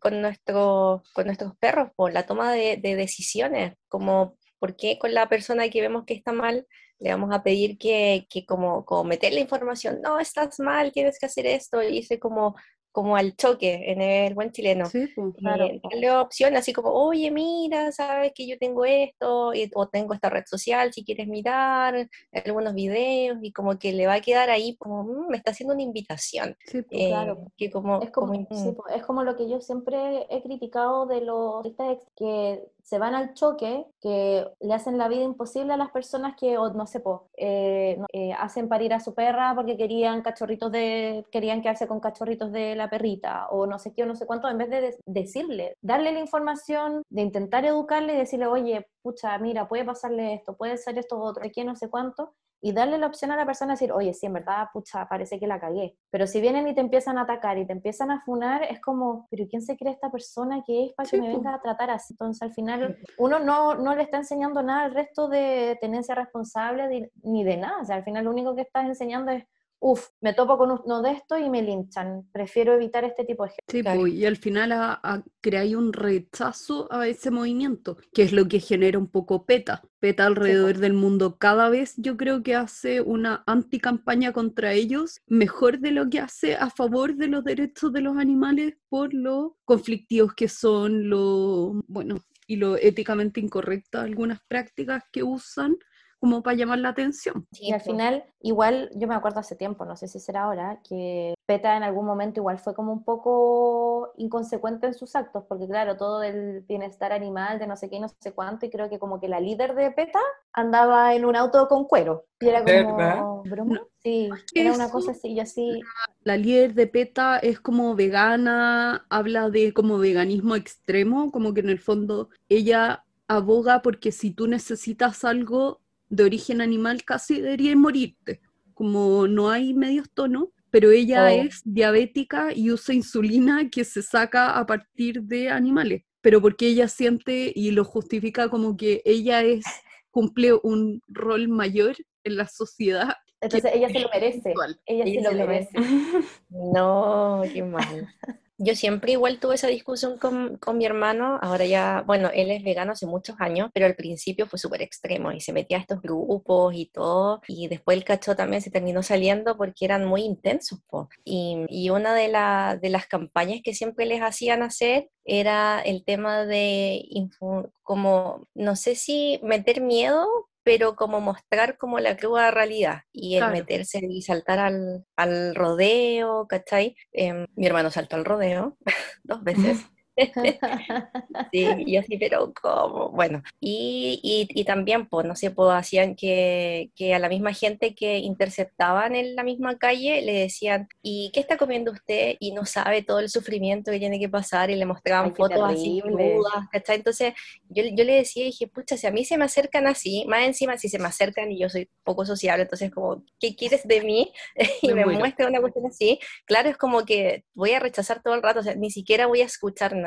con, nuestro, con nuestros perros, por la toma de, decisiones, como por qué con la persona que vemos que está mal le vamos a pedir que, que como, como meter la información, no, estás mal, tienes que hacer esto, y dice como como al choque en el buen chileno. Sí, pues, eh, claro. darle opción así como, oye, mira, sabes que yo tengo esto, o tengo esta red social, si quieres mirar algunos videos, y como que le va a quedar ahí como, mm, me está haciendo una invitación. Sí, pues, eh, claro. Que como, es como, mm. es como lo que yo siempre he criticado de los que se van al choque, que le hacen la vida imposible a las personas que, no sé, po, eh, hacen parir a su perra porque querían cachorritos de, querían quedarse con cachorritos de la perrita, o no sé qué, o no sé cuánto, en vez de decirle, darle la información, de intentar educarle y decirle, oye, pucha, mira, puede pasarle esto, puede ser esto otro, qué, no sé cuánto, y darle la opción a la persona de decir, oye, sí, en verdad, pucha, parece que la cagué. Pero si vienen y te empiezan a atacar y te empiezan a funar, es como, pero ¿quién se cree esta persona que es para que me venga a tratar así? Entonces, al final, <laughs> uno no, no le está enseñando nada al resto de tenencia responsable ni de nada. O sea, al final lo único que estás enseñando es Uf, me topo con uno de estos y me linchan. Prefiero evitar este tipo de gente. Sí, pues, y al final a, un rechazo a ese movimiento, que es lo que genera un poco PETA. PETA alrededor del mundo cada vez yo creo que hace una anticampaña contra ellos mejor de lo que hace a favor de los derechos de los animales por lo conflictivos que son, lo, bueno, y lo éticamente incorrectas algunas prácticas que usan como para llamar la atención. y al final, igual, yo me acuerdo hace tiempo, no sé si será ahora, que PETA en algún momento igual fue como un poco inconsecuente en sus actos, porque claro, todo el bienestar animal de no sé qué y no sé cuánto, y creo que como que la líder de PETA andaba en un auto con cuero. Y era como, ¿broma? Sí, era una cosa así, yo así... La líder de PETA es como vegana, habla de como veganismo extremo, como que en el fondo ella aboga porque si tú necesitas algo, de origen animal casi debería morirte, como no hay medios tonos, pero ella oh. es diabética y usa insulina que se saca a partir de animales, pero porque ella siente y lo justifica como que ella es cumple un rol mayor en la sociedad. Entonces ella se lo merece. Ella, se, lo merece. <laughs> No, qué mal. Yo siempre igual tuve esa discusión con, con, mi hermano, ahora ya, bueno, él es vegano hace muchos años, pero al principio fue súper extremo y se metía a estos grupos y todo, y después el cacho también se terminó saliendo porque eran muy intensos. Y, y, una de, la, de las campañas que siempre les hacían hacer era el tema de, como, no sé si meter miedo, pero como mostrar como la cruda realidad y el meterse y saltar al, al rodeo, ¿cachai? Em, mi hermano saltó al rodeo <laughs> dos veces. <laughs> sí, yo sí, pero ¿cómo? Bueno, y, y, también, pues, no sé, pues hacían que, que, a la misma gente que interceptaban en la misma calle le decían, ¿y qué está comiendo usted? Y no sabe todo el sufrimiento que tiene que pasar y le mostraban fotos así, dudas, ¿cachai? Entonces, yo, yo le decía, dije, pucha, si a mí se me acercan así, más encima si se me acercan y yo soy poco sociable, entonces como, ¿qué quieres de mí? <laughs> y me, me muestra una cuestión así, claro, es como que voy a rechazar todo el rato, o sea, ni siquiera voy a escuchar nada.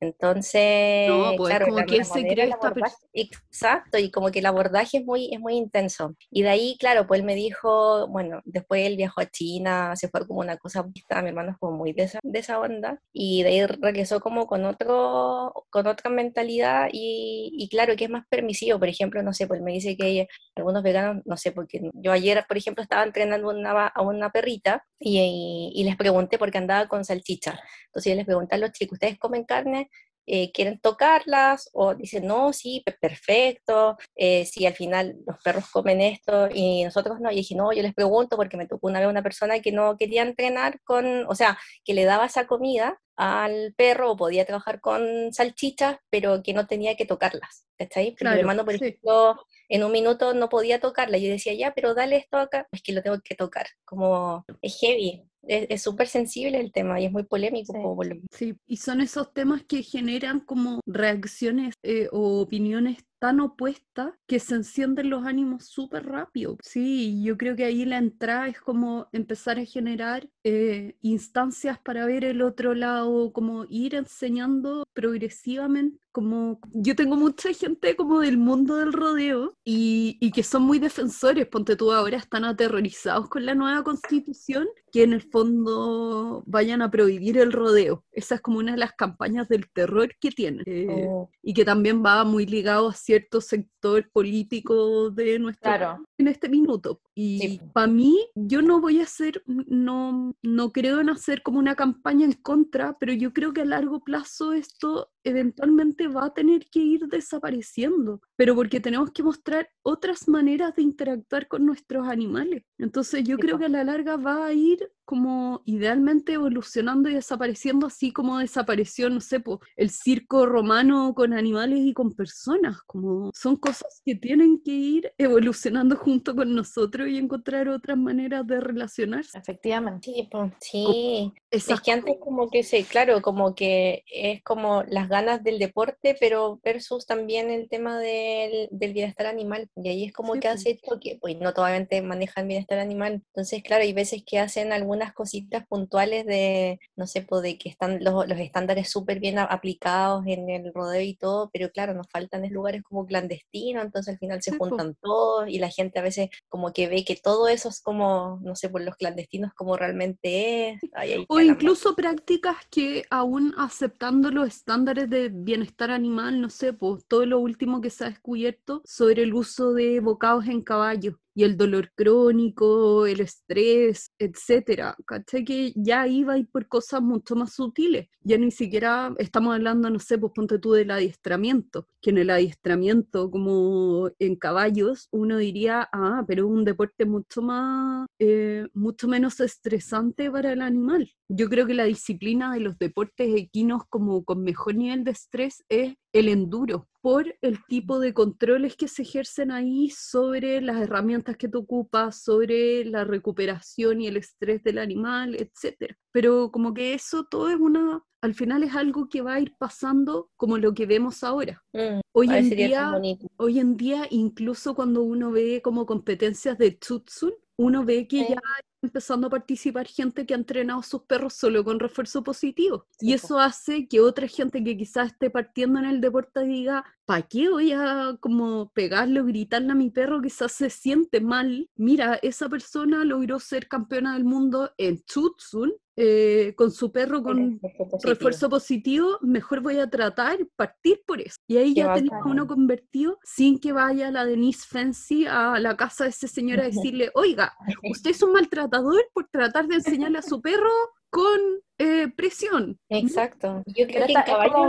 Entonces, pues, claro, como que se cree esta Exacto, y como que el abordaje es muy, es muy intenso. Y de ahí, claro, pues él me dijo, bueno, después él viajó a China, se fue como una cosa, mi hermano es como muy de esa, de esa onda, y de ahí regresó como con, otro, con otra mentalidad y, y claro, que es más permisivo, por ejemplo, no sé, pues me dice que algunos veganos, no sé, porque yo ayer, por ejemplo, estaba entrenando una, a una perrita y, y, les pregunté porque andaba con salchicha. Entonces yo les pregunté a los chicos, ¿ustedes comen carne? Eh, quieren tocarlas o dicen, no, sí, perfecto, eh, si al final los perros comen esto y nosotros no. Y dije, no, yo les pregunto porque me tocó una vez una persona que no quería entrenar con, o sea, que le daba esa comida al perro o podía trabajar con salchichas, pero que no tenía que tocarlas. ¿Está ahí? mi hermano, por ejemplo, en un minuto no podía tocarla. Yo decía, ya, pero dale esto acá. Es que lo tengo que tocar. Como es heavy es súper sensible el tema y es muy polémico. Sí. y son esos temas que generan como reacciones eh, o opiniones tan opuestas que se encienden los ánimos súper rápido. Sí, yo creo que ahí la entrada es como empezar a generar eh, instancias para ver el otro lado, como ir enseñando progresivamente como yo tengo mucha gente como del mundo del rodeo y, y, que son muy defensores, ponte tú ahora, están aterrorizados con la nueva constitución, que en el fondo vayan a prohibir el rodeo. Esa es como una de las campañas del terror que tienen eh, oh. y que también va muy ligado a cierto sector político de nuestro claro. en este minuto. Y para mí, yo no voy a hacer, no, no creo en hacer como una campaña en contra, pero yo creo que a largo plazo esto eventualmente va a tener que ir desapareciendo, pero porque tenemos que mostrar otras maneras de interactuar con nuestros animales. Entonces yo creo que a la larga va a ir como idealmente evolucionando y desapareciendo así como desapareció, no sé, el circo romano con animales y con personas, como son cosas que tienen que ir evolucionando junto con nosotros y encontrar otras maneras de relacionarse. Efectivamente. Sí, sí. Es que antes como que se, claro, como que es como las ganas ganas del deporte, pero versus también el tema del, del bienestar animal. Y ahí es como Sí, que po. hace esto que, pues no totalmente manejan bienestar animal. Entonces, claro, hay veces que hacen algunas cositas puntuales de, no sé, pues de que están los, los estándares súper bien aplicados en el rodeo y todo, pero claro, nos faltan es lugares como clandestinos, entonces al final se Sí, po. juntan todos y la gente a veces como que ve que todo eso es como, no sé, por los clandestinos como realmente es. Ay, O incluso prácticas que aún aceptando los estándares de bienestar animal, no sé, pues todo lo último que se ha descubierto sobre el uso de bocados en caballo y el dolor crónico, el estrés, etcétera. ¿Cachai? Que ya iba a ir por cosas mucho más sutiles. Ya ni siquiera estamos hablando, no sé, pues ponte tú del adiestramiento, que en el adiestramiento, como en caballos, uno diría, ah, pero es un deporte mucho más, eh, mucho menos estresante para el animal. Yo creo que la disciplina de los deportes equinos como con mejor nivel de estrés es el enduro, por el tipo de controles que se ejercen ahí sobre las herramientas que tú ocupas, sobre la recuperación y el estrés del animal, etc. Pero como que eso todo es una, al final es algo que va a ir pasando como lo que vemos ahora. Mm, Hoy en día, hoy en día, incluso cuando uno ve como competencias de Tutsun, uno ve que Sí. ya empezando a participar gente que ha entrenado a sus perros solo con refuerzo positivo. Sí, y po. eso hace que otra gente que quizás esté partiendo en el deporte diga, ¿para qué voy a como pegarle o gritarle a mi perro? Quizás se siente mal. Mira, esa persona logró ser campeona del mundo en Tutsun eh, con su perro con refuerzo positivo, mejor voy a tratar, partir por eso. Y ahí Qué ya tenemos a bacán. uno convertido sin que vaya la Denise Fancy a la casa de ese señor a <laughs> decirle, oiga, usted es un maltratador por tratar de enseñarle a su perro con eh, presión. Exacto. Yo creo Pero que es, como,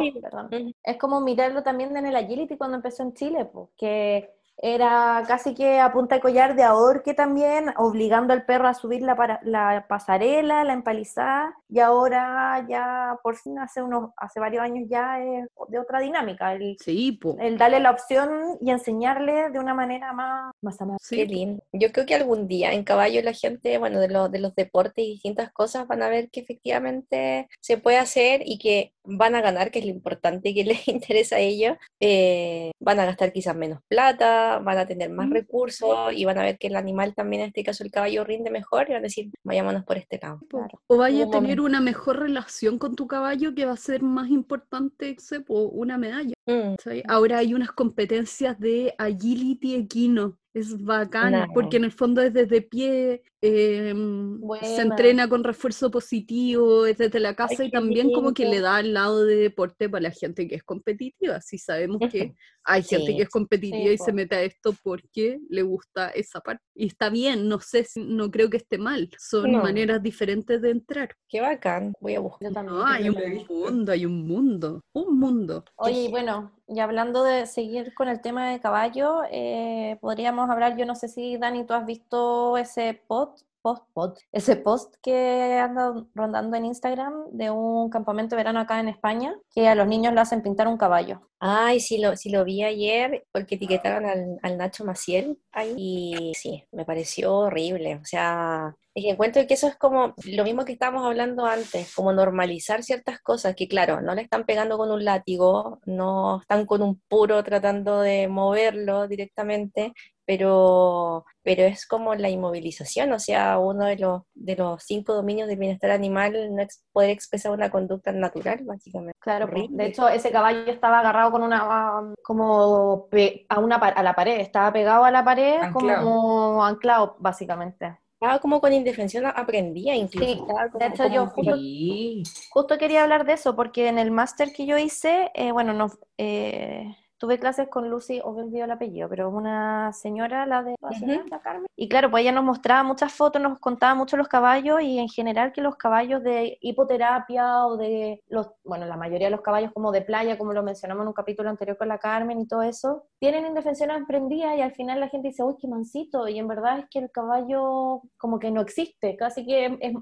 Mm, es como mirarlo también en el agility cuando empezó en Chile, pues, que era casi que a punta de collar de ahorque también, obligando al perro a subir la, para- la pasarela, la empalizada, y ahora ya por fin hace unos, hace varios años ya es de otra dinámica, el, Sí, po. el darle la opción y enseñarle de una manera más, más amable. Sí, Qué lindo. Yo creo que algún día en caballo la gente, bueno, de, los de los deportes y distintas cosas van a ver que efectivamente se puede hacer y que van a ganar, que es lo importante que <laughs> les interesa a ellos. Eh, van a gastar quizás menos plata, van a tener más Mm. recursos y van a ver que el animal también, en este caso el caballo, rinde mejor y van a decir, vayámonos por este lado. po. Claro. O vaya a tener momento. una mejor relación con tu caballo que va a ser más importante que se- po, una medalla. Mm. Ahora hay unas competencias de agility equino. Es bacán, Nah. porque en el fondo es desde pie, em, se entrena con refuerzo positivo, es desde la casa y qué también como que le lindo. da al lado de deporte para la gente que es competitiva. Si sabemos que hay gente Sí. que es competitiva Sí, y se po. mete a esto porque le gusta esa parte. Y está bien, no sé, no creo que esté mal. Son No. maneras diferentes de entrar. Qué bacán, voy a buscar. No, hay un mundo, hay un mundo, un mundo. Oye, y bueno, y hablando de seguir con el tema de caballo, eh, podríamos hablar, yo no sé si Dani, tú has visto ese post, post, post, ese post que anda rondando en Instagram de un campamento de verano acá en España, que a los niños le hacen pintar un caballo. Ay, sí lo, sí lo vi ayer porque etiquetaron al, al Nacho Maciel ahí y sí, me pareció horrible. O sea, es que encuentro que eso es como lo mismo que estábamos hablando antes, como normalizar ciertas cosas que claro, no le están pegando con un látigo, no están con un puro tratando de moverlo directamente, pero, pero es como la inmovilización, o sea, uno de los, de los cinco dominios del bienestar animal no es poder expresar una conducta natural, básicamente. Claro. Horrible. de hecho ese caballo estaba agarrado con una, um, como a, una, a la pared, estaba pegado a la pared Anclado. como anclado, básicamente. Estaba como con indefensión aprendía incluso. Sí, como- de hecho yo justo- Sí. Justo quería hablar de eso, porque en el máster que yo hice, eh, bueno, no, eh, tuve clases con Lucy, o me olvidó el apellido, pero una señora, la de la señora, Ujú. la Carmen. Y claro, pues ella nos mostraba muchas fotos, nos contaba mucho los caballos y en general que los caballos de hipoterapia o de los, bueno, la mayoría de los caballos como de playa, como lo mencionamos en un capítulo anterior con la Carmen y todo eso, tienen indefensión emprendida y al final la gente dice, uy, qué mansito, y en verdad es que el caballo como que no existe, casi que es,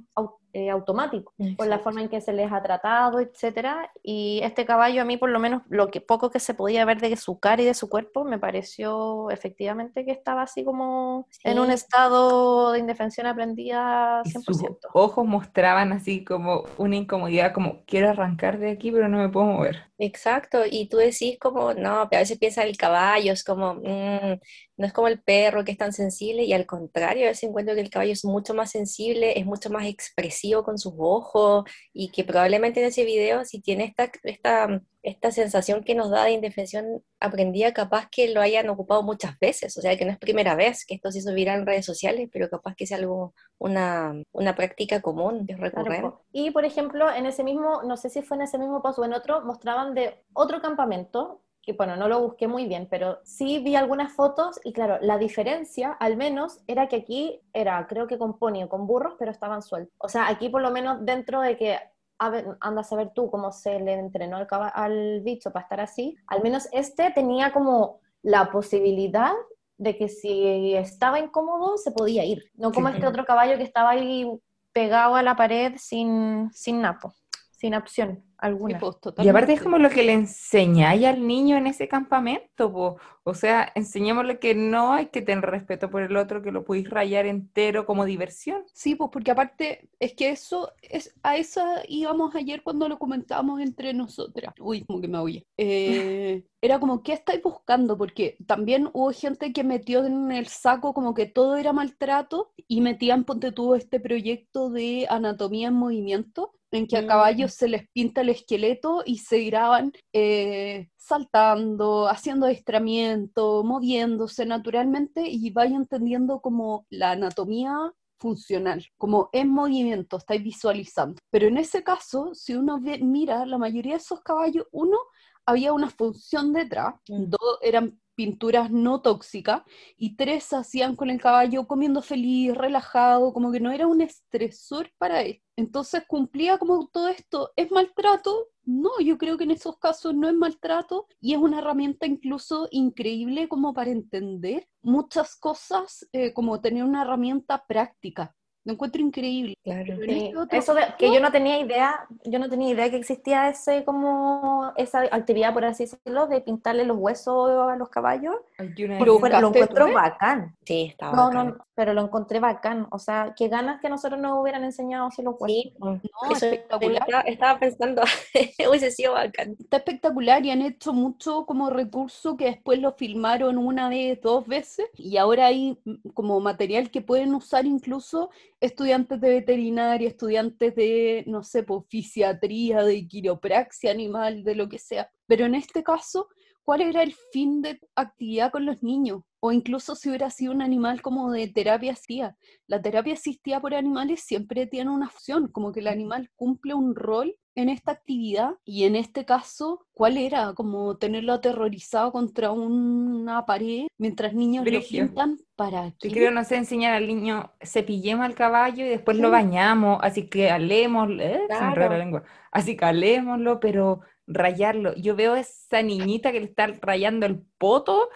eh, automático, por la forma en que se les ha tratado, etcétera. Y este caballo a mí, por lo menos, lo que poco que se podía ver de su cara y de su cuerpo, me pareció efectivamente que estaba así como en un estado de indefensión aprendida 100%. sus ojos mostraban así como una incomodidad, como quiero arrancar de aquí, pero no me puedo mover. Exacto, y tú decís como, no, a veces piensa el caballo, es como, mm, no es como el perro que es tan sensible, y al contrario, a veces encuentro que el caballo es mucho más sensible, es mucho más expresivo con sus ojos, y que probablemente en ese video, si tiene esta, esta, esta sensación que nos da de indefensión aprendida, capaz que lo hayan ocupado muchas veces, o sea que no es primera vez que esto se hizo viral en redes sociales, pero capaz que sea algo, una, una práctica común, de recurrente. y por ejemplo, en ese mismo, no sé si fue en ese mismo paso o en otro, mostraban de otro campamento, que bueno, no lo busqué muy bien, pero sí vi algunas fotos y claro, la diferencia al menos era que aquí era, creo que con pony o con burros, pero estaban sueltos. O sea, aquí por lo menos dentro de que a ver, anda a saber tú cómo se le entrenó al, al bicho para estar así, al menos este tenía como la posibilidad de que si estaba incómodo se podía ir, no como este otro caballo que estaba ahí pegado a la pared sin, sin napo, sin opción Pues, y aparte es como lo que le enseñáis al niño en ese campamento, o sea, enseñémosle que no hay que tener respeto por el otro, que lo podéis rayar entero como diversión. Sí, pues porque aparte es que eso, es, a eso íbamos ayer cuando lo comentábamos entre nosotras. Uy, como que me oye. <laughs> Eh, era como, ¿qué estáis buscando? Porque también hubo gente que metió en el saco como que todo era maltrato y metían, ponte tú, este proyecto de anatomía en movimiento en que a caballos mm. se les pinta el esqueleto y se graban eh, saltando, haciendo adiestramiento, moviéndose naturalmente y vaya entendiendo como la anatomía funcional, como en movimiento, estáis visualizando. Pero en ese caso, si uno mira, la mayoría de esos caballos, uno, había una función detrás, mm. dos eran pinturas no tóxicas y tres hacían con el caballo comiendo feliz, relajado, como que no era un estresor para él. Entonces cumplía como todo esto. ¿Es maltrato? No, yo creo que en esos casos no es maltrato y es una herramienta incluso increíble como para entender muchas cosas, eh, como tener una herramienta práctica. Lo encuentro increíble. Claro. Este eso de, que yo no tenía idea, yo no tenía idea que existía ese como esa actividad, por así decirlo, de pintarle los huesos a los caballos. Pero lo encuentro bacán. Sí, estaba no, No, pero lo encontré bacán. O sea, qué ganas que nosotros nos hubieran enseñado los huesos. Sí, no, espectacular. Estaba, pensando, <laughs> hubiese sido bacán. Está espectacular y han hecho mucho como recurso que después lo filmaron una vez, dos veces y ahora hay mm, como material que pueden usar incluso estudiantes de veterinaria, estudiantes de, no sé, pues, fisiatría, de quiropraxia animal, de lo que sea. Pero en este caso, ¿cuál era el fin de actividad con los niños? O incluso si hubiera sido un animal como de terapia asistida. La terapia asistida por animales siempre tiene una función, como que el animal cumple un rol en esta actividad. Y en este caso, ¿cuál era? Como tenerlo aterrorizado contra una pared mientras niños lo pintan para que... Yo creo, no sé, enseñar al niño, cepillemos al caballo y después lo bañamos, así que alemos, eh, la lengua, así que alémoslo, pero rayarlo. Yo veo a esa niñita que le está rayando el poto.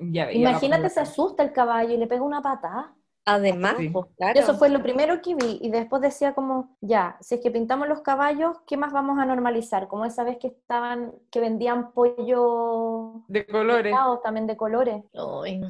Imagínate, se asusta el caballo y le pega una patada. Además, pues, Eso fue lo primero que vi y después decía como, ya, si es que pintamos los caballos, ¿qué más vamos a normalizar? Como esa vez que estaban, que vendían pollo de colores. También de colores.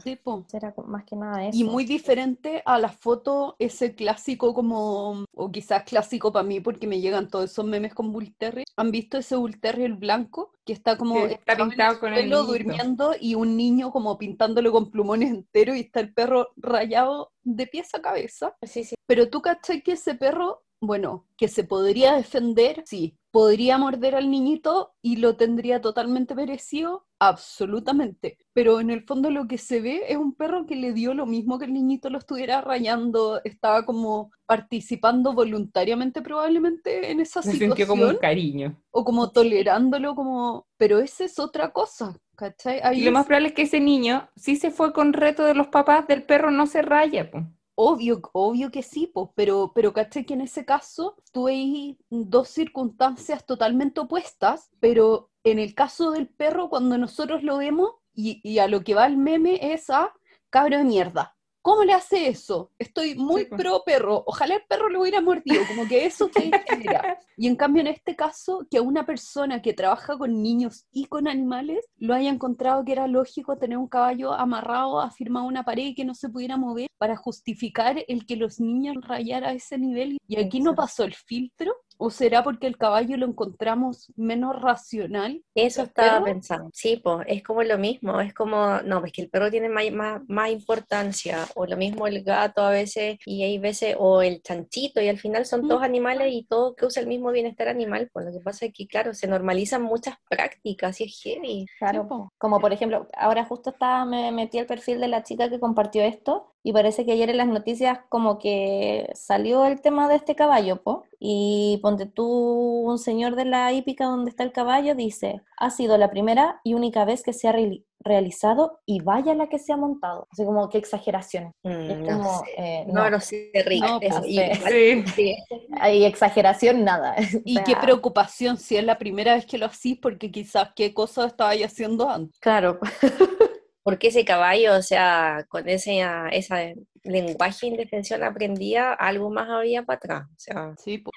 sí, Era más que nada eso. Y muy diferente a la foto, ese clásico como, o quizás clásico para mí porque me llegan todos esos memes con Bull Terrier. ¿Han visto ese Bull Terrier blanco? Que está como está pintado con el durmiendo y un niño como pintándolo con plumones enteros y está el perro rayado de pies a cabeza. Sí, sí. Pero tú caché que ese perro, bueno, que se podría defender, sí, podría morder al niñito y lo tendría totalmente merecido, absolutamente. Pero en el fondo lo que se ve es un perro que le dio lo mismo que el niñito lo estuviera rayando, estaba como participando voluntariamente probablemente en esa situación. Sintió como un cariño. O como tolerándolo, como... Pero esa es otra cosa, ¿cachai? y lo más probable es que ese niño sí se fue con reto de los papás del perro no se raya, pues. Obvio, obvio que sí, pues, pero, pero caché que en ese caso tuve dos circunstancias totalmente opuestas, pero en el caso del perro, cuando nosotros lo vemos, y, a lo que va el meme es a cabro de mierda. ¿Cómo le hace eso? Estoy muy Sí, pues. pro perro, ojalá el perro lo hubiera mordido, como que eso te genera. <laughs> Y en cambio en este caso, que una persona que trabaja con niños y con animales lo haya encontrado que era lógico tener un caballo amarrado, afirmado a una pared y que no se pudiera mover para justificar el que los niños rayaran a ese nivel. Y aquí no pasó el filtro. ¿O será porque el caballo lo encontramos menos racional? Eso ¿El estaba perro? pensando. Sí, pues es como lo mismo, es como, no, pues que el perro tiene más, más, más importancia, o lo mismo el gato a veces, y hay veces, o el chanchito, y al final son Mm. todos animales y todo que usa el mismo bienestar animal, pues lo que pasa es que, claro, se normalizan muchas prácticas y es heavy. Claro, Sí, po. como por ejemplo, ahora justo estaba, me metí al perfil de la chica que compartió esto y parece que ayer en las noticias como que salió el tema de este caballo, po, y ponte tú, un señor de la hípica donde está el caballo dice, ha sido la primera y única vez que se ha reali- realizado y vaya la que se ha montado. Así como, qué exageración. Mm, Es no como, sé. eh, No, no, no sé, Rick. No, eso, pues, y sí. sí. hay exageración, nada. <laughs> Y O qué sea, preocupación si es la primera vez que lo hacís, porque quizás qué cosa estaba haciendo antes. Claro. <laughs> Porque ese caballo, o sea, con ese, ah, ese lenguaje de indefensión aprendía, algo más había para atrás. O sea, Sí, po.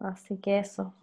Así que eso.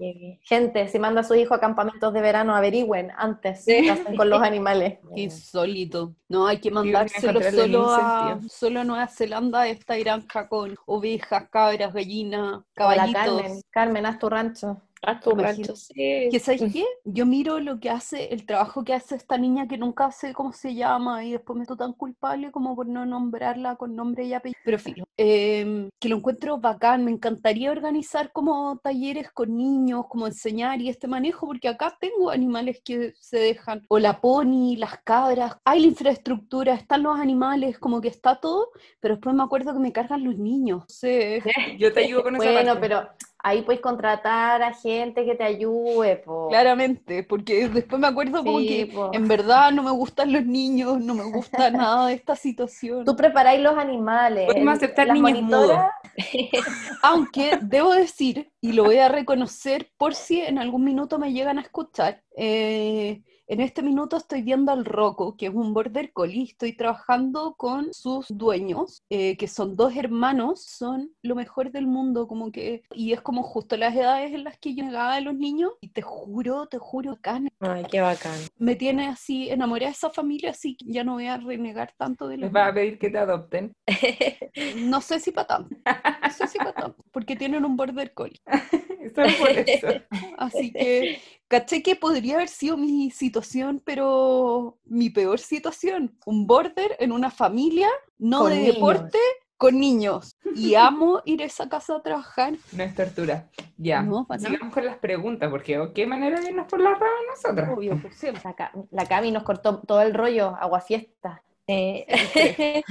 Gente, si manda a su hijo a campamentos de verano, averigüen antes Sí. qué hacen con los animales. <laughs> Qué insólito. No, hay que mandárselo solo a, solo a Nueva Zelanda, esta granja con ovejas, cabras, gallinas, Hola, caballitos. Carmen. Carmen, haz tu rancho. Ah, tu rancho, sí. Que sabes qué? Yo miro lo que hace, el trabajo que hace esta niña que nunca sé cómo se llama y después me siento tan culpable como por no nombrarla con nombre y apellido. Pero filo, em, que lo encuentro bacán, me encantaría organizar como talleres con niños, como enseñar y este manejo, porque acá tengo animales que se dejan, o la pony, las cabras, hay la infraestructura, están los animales, como que está todo, pero después me acuerdo que me cargan los niños. <laughs> Sé, Yo te ayudo con esa Bueno, parte. pero ahí puedes contratar a gente que te ayude, po. Claramente, porque después me acuerdo como Sí, que po. en verdad no me gustan los niños, no me gusta <laughs> nada de esta situación. Tú preparáis los animales. Podemos aceptar las niños <laughs> Aunque debo decir, y lo voy a reconocer por si en algún minuto me llegan a escuchar, eh, en este minuto estoy viendo al Rocco, que es un border collie, estoy trabajando con sus dueños, eh, que son dos hermanos, son lo mejor del mundo, como que, y es como justo las edades en las que yo negaba a los niños, y te juro, te juro, bacán, Ay, qué bacán. me tiene así enamorada de esa familia, así que ya no voy a renegar tanto de los Les va a pedir que te adopten. <laughs> No sé si para tanto, no sé si para tanto, porque tienen un border collie. <laughs> Solo por eso. <laughs> Así que caché que podría haber sido mi situación, pero mi peor situación. Un border en una familia, no Con de niños. deporte, con niños. Y <laughs> amo ir a esa casa a trabajar. No es tortura. Ya. No. Sigamos con las preguntas, porque oh, qué manera de irnos por las ramas nosotras. Obvio, <laughs> por siempre. La, la Cami nos cortó todo el rollo, aguafiesta. Eh, <laughs>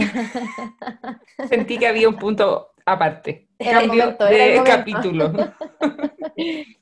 Sentí que había un punto aparte. Era el momento, era el de capítulo. <laughs>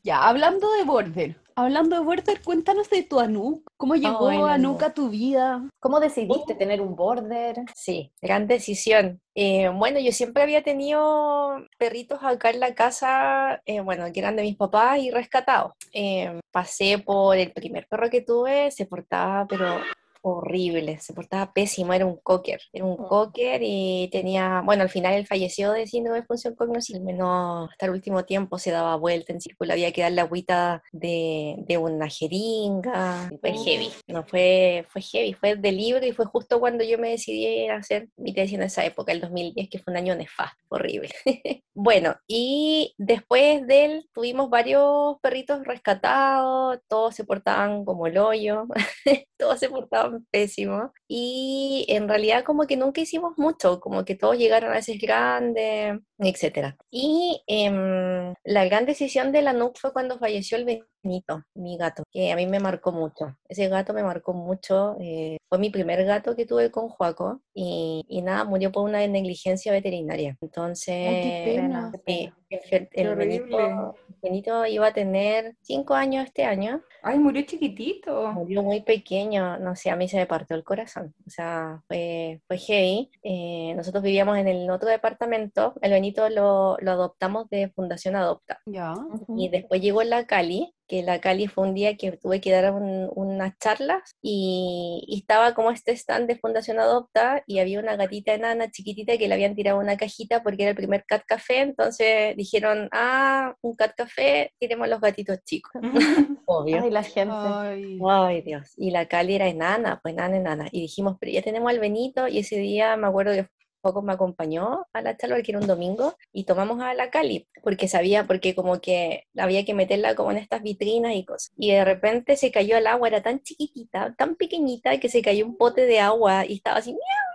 Ya, hablando de border. Hablando de border, cuéntanos de tu Anuk. ¿Cómo llegó Anuk no. a tu vida? ¿Cómo decidiste tener un border? Sí, gran decisión. Eh, bueno, yo siempre había tenido perritos acá en la casa, eh, bueno, que eran de mis papás y rescatados. Eh, pasé por el primer perro que tuve, se portaba, pero horrible, se portaba pésimo, era un cocker, era un Oh. cocker y tenía, bueno, al final él falleció de síndrome de función cognitiva, menos hasta el último tiempo se daba vuelta en círculo, había que darle agüita de, de una jeringa, fue heavy, no fue, fue heavy, fue de libro y fue justo cuando yo me decidí a hacer mi tesis en esa época, el 2010, que fue un año nefasto, horrible. <laughs> bueno, y después de él tuvimos varios perritos rescatados, todos se portaban como el hoyo, <laughs> todos se portaban pésimo y en realidad como que nunca hicimos mucho, como que todos llegaron a veces grandes, etcétera. Y em, la gran decisión de la NUC fue cuando falleció el Benito, mi gato, que a mí me marcó mucho. Ese gato me marcó mucho, eh, fue mi primer gato que tuve con Joaco y, y nada, murió por una negligencia veterinaria. Entonces, Ay, pena. el, el Benito. Benito iba a tener cinco años este año Ay, murió chiquitito. Murió muy pequeño, no sé, a mí se me partió el corazón, o sea, fue, fue heavy. Eh, nosotros vivíamos en el otro departamento, el Benito lo, lo adoptamos de Fundación Adopta. Ya. Y después llegó la Cali que la Cali fue un día que tuve que dar unas charlas y, estaba como este stand de Fundación Adopta y había una gatita enana chiquitita que le habían tirado una cajita porque era el primer cat café, entonces dijeron, ah, un cat café, tiremos los gatitos chicos. <laughs> Obvio. Ay, la gente. Ay. Dios. Y la Cali era enana, pues enana, enana. Y dijimos, pero ya tenemos al Benito y ese día me acuerdo que poco me acompañó a la charla, que era un domingo, y tomamos a la Cali, porque sabía, porque como que había que meterla como en estas vitrinas y cosas. Y de repente se cayó al agua, era tan chiquitita, tan pequeñita, que se cayó un pote de agua y estaba así, miau.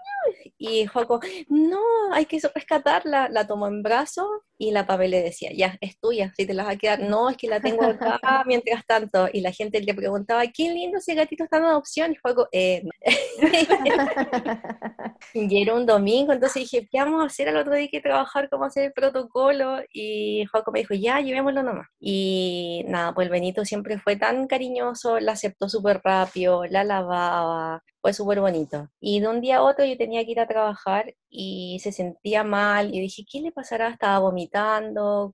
Y Joaco, no, hay que rescatarla. La tomó en brazos y la papel le decía, ya, es tuya, si te la vas a quedar. No, es que la tengo acá <laughs> mientras tanto. Y la gente le preguntaba, qué lindo ese gatito está en adopción. Y Joaco, eh, <laughs> y era un domingo, entonces dije, ¿qué vamos a hacer al otro día? Hay que trabajar cómo hacer el protocolo. Y Joaco me dijo, ya, llevémoslo nomás. Y nada, pues el Benito siempre fue tan cariñoso, la aceptó súper rápido, la lavaba, fue súper bonito. Y de un día a otro yo tenía que ir a trabajar y se sentía mal y dije, ¿qué le pasará? Estaba vomitando,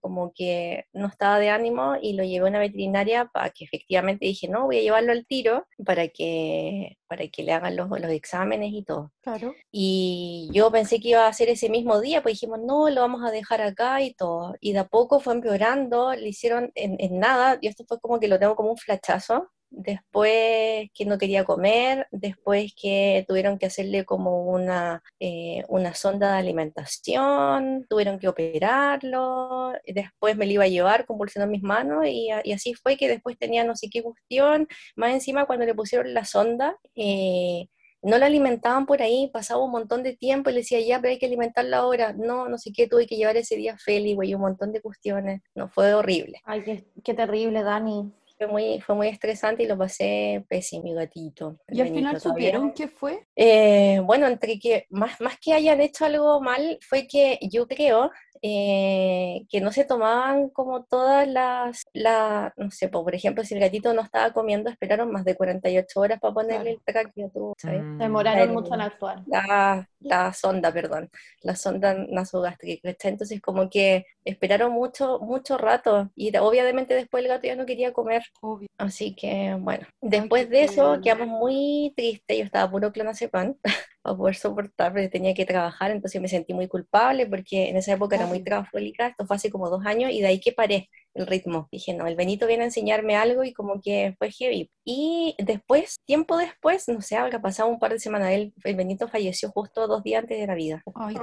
como que no estaba de ánimo y lo llevé a una veterinaria para que efectivamente dije, no, voy a llevarlo al tiro para que, para que le hagan los, los exámenes y todo. Claro. Y yo pensé que iba a ser ese mismo día, pues dijimos, no, lo vamos a dejar acá y todo. Y de a poco fue empeorando, le hicieron en, en nada, y esto fue como que lo tengo como un flachazo, después que no quería comer, después que tuvieron que hacerle como una, eh, una sonda de alimentación, tuvieron que operarlo, después me lo iba a llevar convulsionando mis manos y, así fue que después tenía no sé qué cuestión, más encima cuando le pusieron la sonda, eh, no la alimentaban por ahí, pasaba un montón de tiempo y le decía, ya, pero hay que alimentarla ahora. No, no sé qué, tuve que llevar ese día Feli, güey, un montón de cuestiones. No, fue horrible. Ay, qué terrible, Dani fue muy, fue muy estresante y lo pasé pésimo, mi gatito. ¿Y al final supieron qué fue? Eh, bueno, entre que más, más que hayan hecho algo mal, fue que yo creo eh, que no se tomaban como todas las, la, no sé, por ejemplo, si el gatito no estaba comiendo, esperaron más de 48 horas para ponerle el tráqueo, ¿sabes? Demoraron mucho en actuar. La, la sonda, perdón, la sonda nasogástrica, Entonces como que esperaron mucho, mucho rato y obviamente después el gato ya no quería comer. Obvio. Así que bueno, después de eso quedamos muy tristes, yo estaba puro clonazepam <laughs> para poder soportar, porque tenía que trabajar, entonces me sentí muy culpable porque en esa época era muy trabajólica, esto fue hace como dos años y de ahí que paré el ritmo. Dije, no, el Benito viene a enseñarme algo y como que fue heavy. Y después, tiempo después, no sé, habrá pasado un par de semanas, el Benito falleció justo dos días antes de la vida. Ay,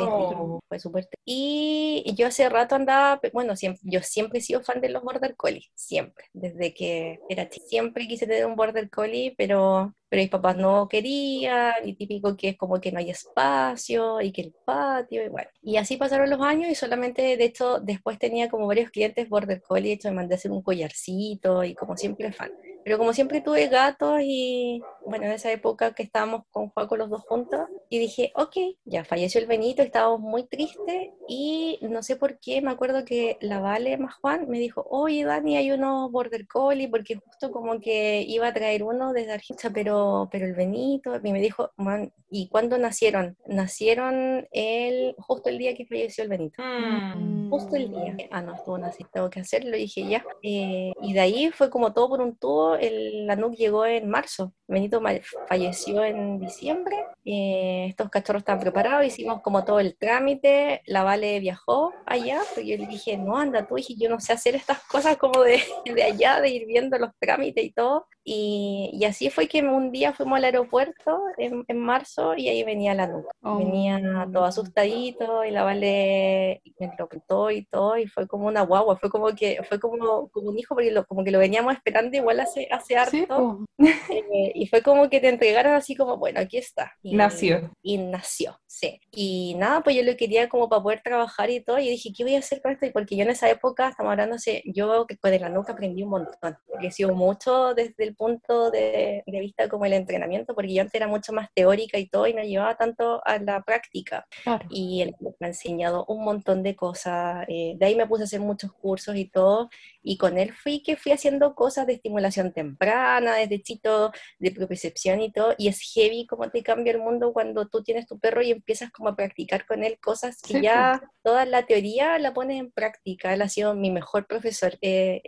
Fue súper. Y yo hace rato andaba, bueno, siempre, yo siempre he sido fan de los Border Collie, siempre, desde que era chica. Siempre quise tener un Border Collie, pero pero mis papás no querían, y típico que es como que no hay espacio, y que el patio, y bueno. Y así pasaron los años, y solamente, de hecho, después tenía como varios clientes Border Collie, de hecho me mandé a hacer un collarcito, y como siempre fan. Pero como siempre tuve gatos y bueno, en esa época que estábamos con Juaco los dos juntos y dije, ok, ya falleció el Benito, estábamos muy tristes y no sé por qué, me acuerdo que la Vale más Juan me dijo, oye Dani, hay unos Border Collie porque justo como que iba a traer uno desde Argentina, pero, pero el Benito, y me dijo, man, ¿y cuándo nacieron? Nacieron el, justo el día que falleció el Benito. Mm. Justo el día. Ah, no, estuvo nacido, tengo que hacerlo, y dije ya. Eh, y de ahí fue como todo por un tubo el, la NUC llegó en marzo. Benito falleció en diciembre. Eh, estos cachorros están preparados, hicimos como todo el trámite. La Vale viajó allá, porque yo le dije, no, anda tú, dije, yo no sé hacer estas cosas como de, de allá, de ir viendo los trámites y todo. Y, y, así fue que un día fuimos al aeropuerto en, en marzo y ahí venía la nuca. Oh. Venía todo asustadito y la Vale me lo pintó y todo y fue como una guagua, fue como que fue como, como un hijo porque lo, como que lo veníamos esperando igual hace, hace harto. <laughs> Eh, y fue como que te entregaron así como, bueno, aquí está. Y, nació. Y nació, sí. Y nada, pues yo lo quería como para poder trabajar y todo y dije, ¿qué voy a hacer con esto? porque yo en esa época, estamos hablando, yo que de la nuca aprendí un montón, porque he sido mucho desde el punto de, vista como el entrenamiento, porque yo antes era mucho más teórica y todo y me llevaba tanto a la práctica. Y él me ha enseñado un montón de cosas. Eh, de ahí me puse a hacer muchos cursos y todo. Y con él fui que fui haciendo cosas de estimulación temprana, desde chito, de propiocepción y todo. Y es heavy cómo te cambia el mundo cuando tú tienes tu perro y empiezas como a practicar con él cosas que ya toda la teoría la pones en práctica. Él ha sido mi mejor profesor. Eh,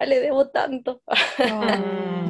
le debo tanto. <laughs>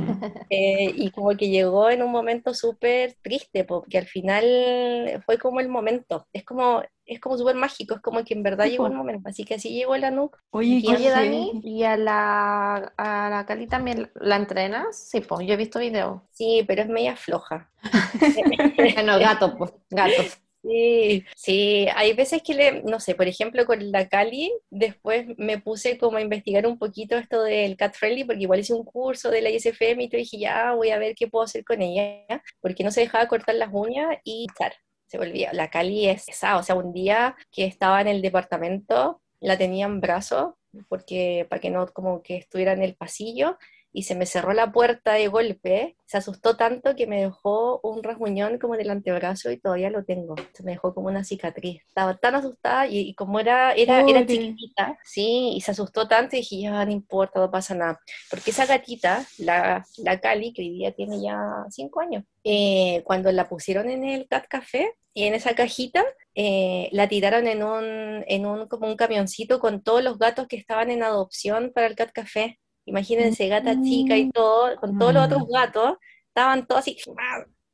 Eh, y como que llegó en un momento súper triste, porque al final fue como el momento. Es como, es como súper mágico, es como que en verdad llegó el momento. Así que así llegó la NUC. Oye, Oye Dani, ¿y a la, a la Cali también la entrenas? Sí, pues yo he visto videos. Sí, pero es media floja. <laughs> bueno, gato, pues, gatos. Sí, sí, hay veces que le, no sé, por ejemplo con la Cali, después me puse como a investigar un poquito esto del cat friendly, porque igual hice un curso de la ISFM y te dije, ya voy a ver qué puedo hacer con ella, porque no se dejaba cortar las uñas y claro, se volvía. La Cali es esa, o sea, un día que estaba en el departamento, la tenía en brazos, porque para que no como que estuviera en el pasillo, y se me cerró la puerta de golpe, se asustó tanto que me dejó un rasguñón como en el antebrazo y todavía lo tengo. Se me dejó como una cicatriz. Estaba tan asustada y, como era, era, era chiquitita, sí, y se asustó tanto y dije, ya no importa, no pasa nada. Porque esa gatita, la, la Cali, que hoy día tiene ya cinco años, eh, cuando la pusieron en el Cat Café y en esa cajita, eh, la tiraron en un, en un, como un camioncito con todos los gatos que estaban en adopción para el Cat Café. Imagínense, gata chica y mm. todo, con todos los otros mm. gatos, estaban todos así,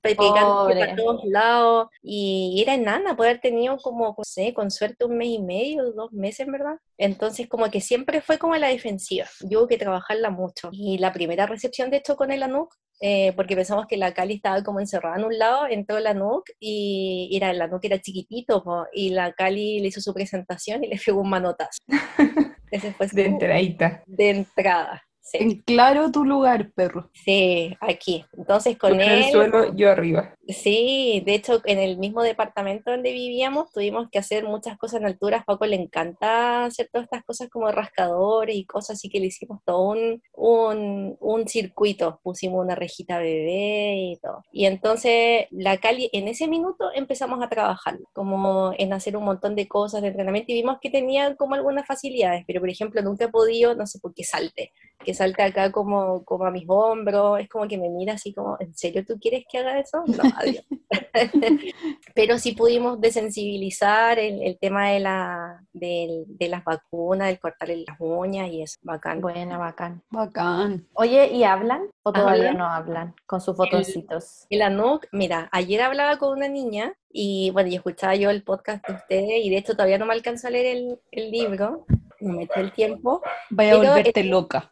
pegando para todos lados, y era enana, poder haber tenido como, no sé, con suerte un mes y medio, dos meses, ¿verdad? Entonces, como que siempre fue como a la defensiva, yo hubo que trabajarla mucho. Y la primera recepción, de hecho, con el Anuk, eh, porque pensamos que la Cali estaba como encerrada en un lado, entró la NUC y era, la NUC era chiquitito, y la Cali le hizo su presentación y le pegó un manotazo. <laughs> Ese fue de entradita. De entrada. En claro tu lugar, perro. Sí, aquí. Entonces con él... En el suelo, yo arriba. Sí, de hecho en el mismo departamento donde vivíamos tuvimos que hacer muchas cosas en alturas. Paco le encanta hacer todas estas cosas como rascadores y cosas, así que le hicimos todo un, un, un circuito. Pusimos una rejita bebé y todo. Y entonces la Cali, en ese minuto empezamos a trabajar, como en hacer un montón de cosas de entrenamiento y vimos que tenía como algunas facilidades, pero por ejemplo nunca he podido, no sé por qué salte que salta acá como, como a mis hombros, es como que me mira así como, ¿en serio tú quieres que haga eso? No, adiós. <laughs> Pero sí pudimos desensibilizar el, el tema de, la, de, de, las vacunas, el cortarle las uñas y eso, bacán. Buena, bacán. Bacán. Oye, ¿y hablan o todavía no hablan con sus fotoncitos? El, el mira, ayer hablaba con una niña y bueno, yo escuchaba yo el podcast de ustedes y de hecho todavía no me alcanzó a leer el, el libro, no me el tiempo. Vaya a volverte loca.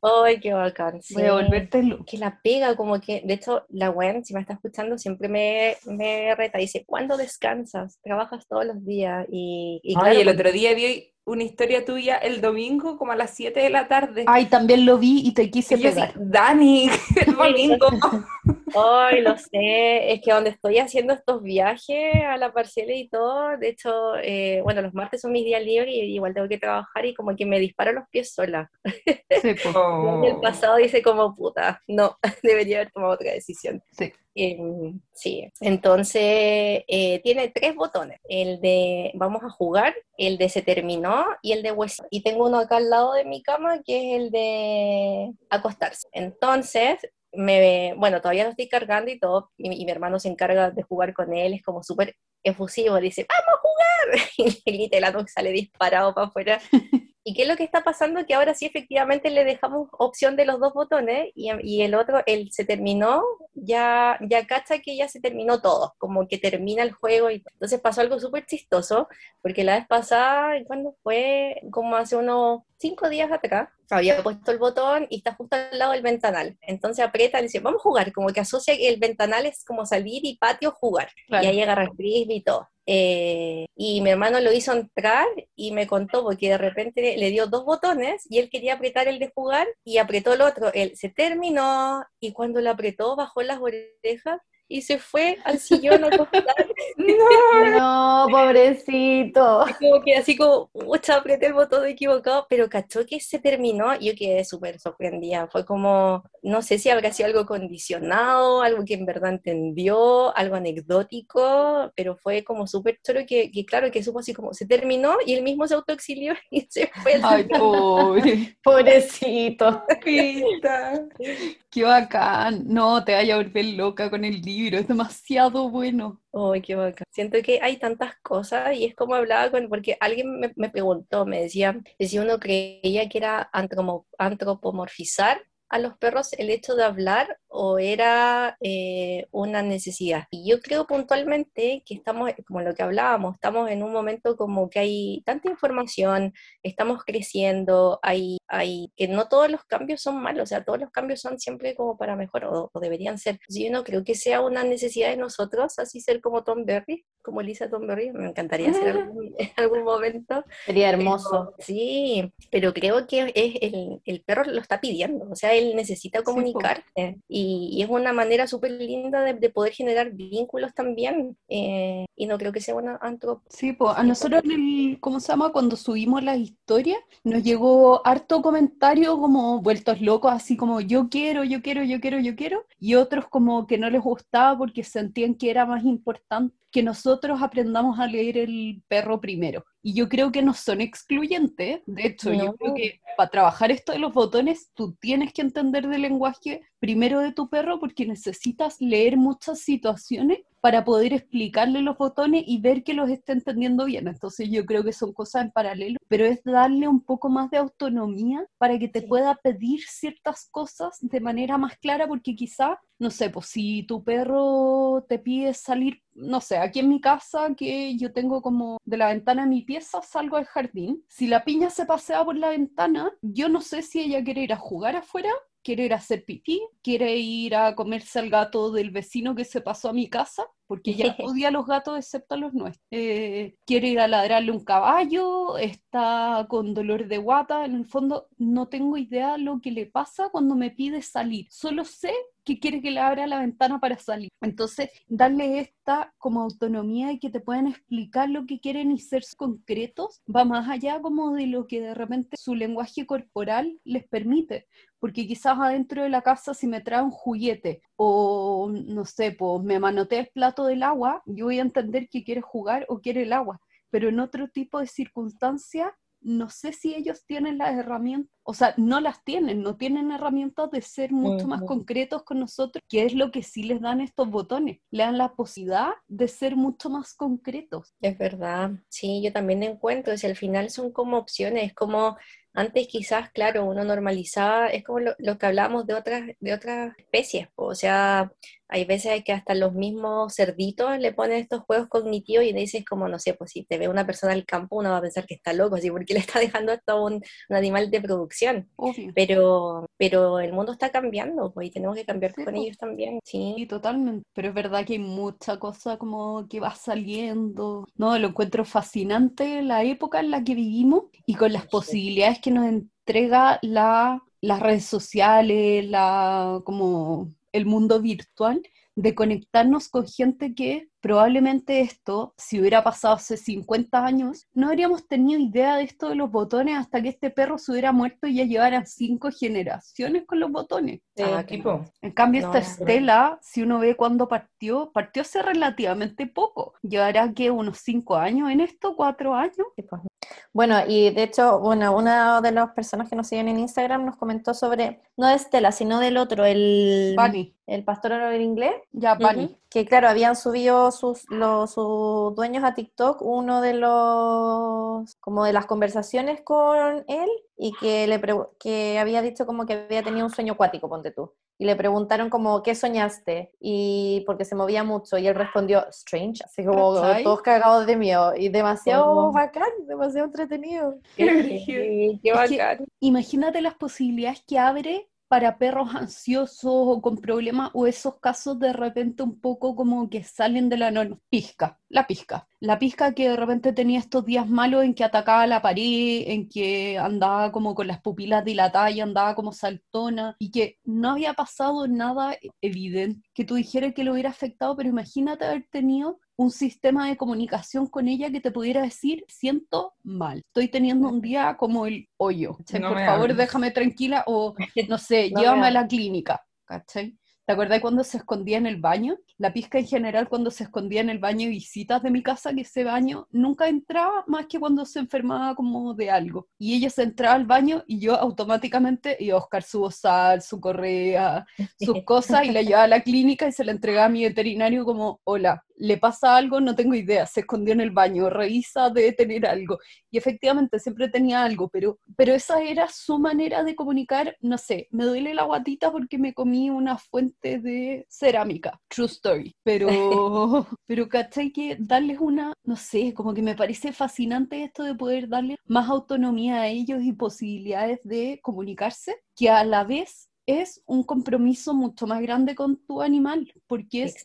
Ay, qué bacán. Voy a volverte. Que la pega, como que, de hecho, la Gwen, si me está escuchando, siempre me, me reta. Dice, ¿cuándo descansas? Trabajas todos los días. Y, y Ay, el otro día vi una historia tuya el domingo como a las 7 de la tarde. Ay, también lo vi y te quise pegar. Dani, <laughs> el domingo. Ay, lo sé, es que donde estoy haciendo estos viajes a la parcela y todo, de hecho, eh, bueno, los martes son mis días libres y igual tengo que trabajar y como que me disparo los pies sola. Sí, <laughs> pues. el pasado dice como, puta, no, <laughs> debería haber tomado otra decisión. Sí. Em, sí, entonces eh, tiene tres botones, el de vamos a jugar, el de se terminó y el de hueso. Y tengo uno acá al lado de mi cama que es el de acostarse. Entonces, me, bueno, todavía lo estoy cargando y todo, y, mi hermano se encarga de jugar con él, es como súper efusivo, dice, vamos a jugar, <laughs> y literal sale disparado para afuera. <laughs> ¿Y qué es lo que está pasando? Que ahora sí efectivamente le dejamos opción de los dos botones y, y el otro, el se terminó, ya, ya cacha que ya se terminó todo, como que termina el juego. Y, entonces pasó algo súper chistoso, porque la vez pasada, cuando fue? Como hace unos cinco días atrás, había puesto el botón y está justo al lado del ventanal. Entonces aprieta y dice, vamos a jugar, como que asocia el ventanal es como salir y patio jugar. Y ahí agarra el frisbee y todo. Eh, y mi hermano lo hizo entrar y me contó porque de repente le dio dos botones y él quería apretar el de jugar y apretó el otro. Él se terminó y cuando lo apretó bajó las orejas y se fue al sillón a acostar. <laughs> no, no, pobrecito. Como que así como, mucha, apreté el botón equivocado, pero cachó que se terminó yo quedé súper sorprendida. Fue como, no sé si habrá sido algo condicionado, algo que en verdad entendió, algo anecdótico, pero fue como súper choro que, que, claro, que supo así como, se terminó y él mismo se autoexilió <laughs> y se fue. Ay, pobre. Pobrecito. Qué bacán. No, te vaya a volver loca con el libro, es demasiado bueno. Ay, qué bacán. Siento que hay tantas cosas y es como hablaba con, porque alguien me, me preguntó, me decía, si uno creía que era antropomorfizar a los perros el hecho de hablar o era eh, una necesidad. Y yo creo puntualmente que estamos, como lo que hablábamos, estamos en un momento como que hay tanta información, estamos creciendo, hay, hay, que no todos los cambios son malos, o sea, todos los cambios son siempre como para mejor o, o deberían ser. Yo no creo que sea una necesidad de nosotros, así ser como Tom Berry, como Lisa Tom Berry, me encantaría ser <laughs> algún, en algún momento. Sería hermoso. Sí, pero creo que es el, el perro lo está pidiendo, o sea, él necesita comunicarse y, y es una manera súper linda de, de poder generar vínculos también eh, y no creo que sea una antro... Sí, pues a Sí, nosotros el, ¿cómo se llama? Cuando subimos las historias, nos llegó harto comentario como vueltos locos, así como yo quiero, yo quiero, yo quiero, yo quiero, y otros como que no les gustaba porque sentían que era más importante que nosotros aprendamos a leer el perro primero. Y yo creo que no son excluyentes, de hecho, yo creo que para trabajar esto de los botones, tú tienes que entender del lenguaje primero de tu perro porque necesitas leer muchas situaciones para poder explicarle los botones y ver que los esté entendiendo bien. Entonces yo creo que son cosas en paralelo, pero es darle un poco más de autonomía para que te Sí. pueda pedir ciertas cosas de manera más clara, porque quizá, no sé, pues si tu perro te pide salir, no sé, aquí en mi casa, que yo tengo como de la ventana de mi pieza, salgo al jardín, si la piña se pasea por la ventana, yo no sé si ella quiere ir a jugar afuera quiere ir a hacer pipí, quiere ir a comerse al gato del vecino que se pasó a mi casa, porque ya <laughs> odia a los gatos excepto a los nuestros. Eh, quiere ir a ladrarle un caballo, está con dolor de guata, en el fondo no tengo idea lo que le pasa cuando me pide salir, solo sé que quiere que le abra la ventana para salir. Entonces, darle esta como autonomía y que te puedan explicar lo que quieren y ser concretos, va más allá como de lo que de repente su lenguaje corporal les permite porque quizás adentro de la casa si me trae un juguete o no sé, pues me manotea el plato del agua, yo voy a entender que quiere jugar o quiere el agua, pero en otro tipo de circunstancias no sé si ellos tienen las herramientas, o sea, no las tienen, no tienen herramientas de ser mucho más concretos con nosotros, que es lo que sí les dan estos botones, le dan la posibilidad de ser mucho más concretos. Es verdad, sí, yo también encuentro, si al final son como opciones, es como antes quizás, claro, uno normalizaba, es como lo, que hablábamos de otras, de otras especies, o sea, hay veces que hasta los mismos cerditos le ponen estos juegos cognitivos y dices como, no sé, pues si te ve una persona al campo, uno va a pensar que está loco, así, porque le está dejando esto a un, un animal de producción, Obvio. pero, pero el mundo está cambiando, pues, y tenemos que cambiar Sí, con po. ellos también, Sí, sí, totalmente. Pero es verdad que hay mucha cosa como que va saliendo. No, lo encuentro fascinante la época en la que vivimos y con las Sí. posibilidades que nos entrega la, las redes sociales, la, como el mundo virtual, de conectarnos con gente que probablemente esto, si hubiera pasado hace 50 años, no habríamos tenido idea de esto de los botones hasta que este perro se hubiera muerto y ya llevaran cinco generaciones con los botones. Ah, Sí, tipo. En cambio, No, esta no, no. Estela, si uno ve cuándo partió, partió hace relativamente poco. Llevará que unos cinco años en esto, cuatro años. Pues. Bueno, y de hecho, bueno, una de las personas que nos siguen en Instagram nos comentó sobre, no de Estela, sino del otro, el, Bunny, el pastor en inglés, ya Bunny. que claro, habían subido sus, los, sus dueños a TikTok uno de los, como de las conversaciones con él y que, le que había dicho como que había tenido un sueño acuático, ponte tú. Y le preguntaron como, ¿qué soñaste? Y porque se movía mucho y él respondió, strange, así como ¿Cachai? todos cagados de miedo y demasiado Oh. bacán, demasiado entretenido. Qué, qué- qué Es que- bacán. Imagínate las posibilidades que abre para perros ansiosos o con problemas o esos casos de repente un poco como que salen de la norma. Pizca, la pizca. La pizca que de repente tenía estos días malos en que atacaba la pared, en que andaba como con las pupilas dilatadas y andaba como saltona y que no había pasado nada evidente que tú dijeras que lo hubiera afectado, pero imagínate haber tenido un sistema de comunicación con ella que te pudiera decir, siento mal, estoy teniendo un día como el hoyo, por favor hables. déjame tranquila o no sé, <laughs> No me llévame a la clínica, ¿cachai? ¿Te acuerdas cuando se escondía en el baño? La pizca en general cuando se escondía en el baño y visitas de mi casa, que ese baño nunca entraba más que cuando se enfermaba como de algo. Y ella se entraba al baño y yo automáticamente iba a buscar su bozal, su correa, sus <laughs> cosas y la llevaba a la clínica y se la entregaba a mi veterinario como, hola, le pasa algo, no tengo idea, se escondió en el baño, revisa, debe tener algo. Y efectivamente siempre tenía algo, pero, pero esa era su manera de comunicar, no sé, me duele la guatita porque me comí una fuente de cerámica, true story, pero, <laughs> pero ¿cachai? Que darles una, no sé, como que me parece fascinante esto de poder darle más autonomía a ellos y posibilidades de comunicarse, que a la vez es un compromiso mucho más grande con tu animal, porque es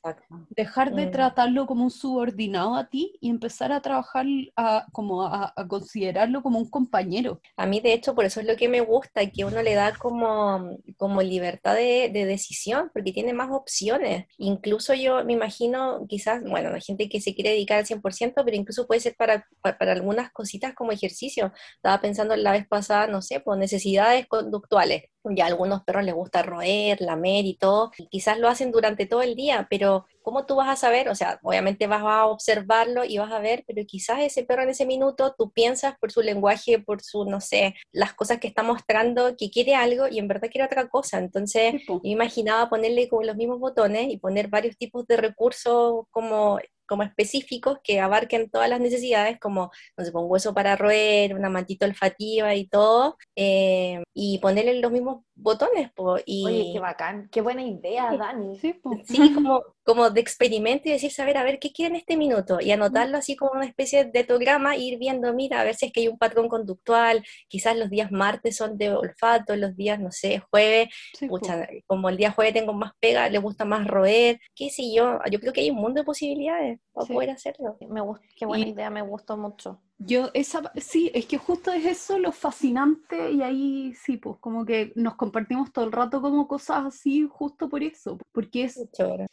dejar de mm. tratarlo como un subordinado a ti y empezar a trabajar a, como a, considerarlo como un compañero. A mí, de hecho, por eso es lo que me gusta, que uno le da como, como libertad de, decisión, porque tiene más opciones. Incluso yo me imagino, quizás, bueno, la gente que se quiere dedicar al 100%, pero incluso puede ser para, para, algunas cositas como ejercicio. Estaba pensando la vez pasada, no sé, por necesidades conductuales ya a algunos perros les gusta roer, lamer y todo, y quizás lo hacen durante todo el día, pero ¿cómo tú vas a saber? O sea, obviamente vas a observarlo y vas a ver, pero quizás ese perro en ese minuto tú piensas por su lenguaje, por su, no sé, las cosas que está mostrando, que quiere algo y en verdad quiere otra cosa. Entonces, yo imaginaba ponerle como los mismos botones y poner varios tipos de recursos como como específicos que abarquen todas las necesidades, como, no sé, un hueso para roer, una mantita olfativa y todo, eh, y ponerle los mismos botones. y... Oye, qué bacán, qué buena idea, Dani. Sí, sí como, como de experimento y decir, saber, a ver, ¿qué quiere en este minuto? Y anotarlo así como una especie de programa, ir viendo, mira, a ver si es que hay un patrón conductual, quizás los días martes son de olfato, los días, no sé, jueves, como el día jueves tengo más pega, le gusta más roer, qué sé yo, yo creo que hay un mundo de posibilidades para poder hacerlo. Me qué buena idea, me gustó mucho. Yo, esa, sí, es que justo es eso lo fascinante y ahí sí, pues como que nos compartimos todo el rato como cosas así justo por eso, porque es,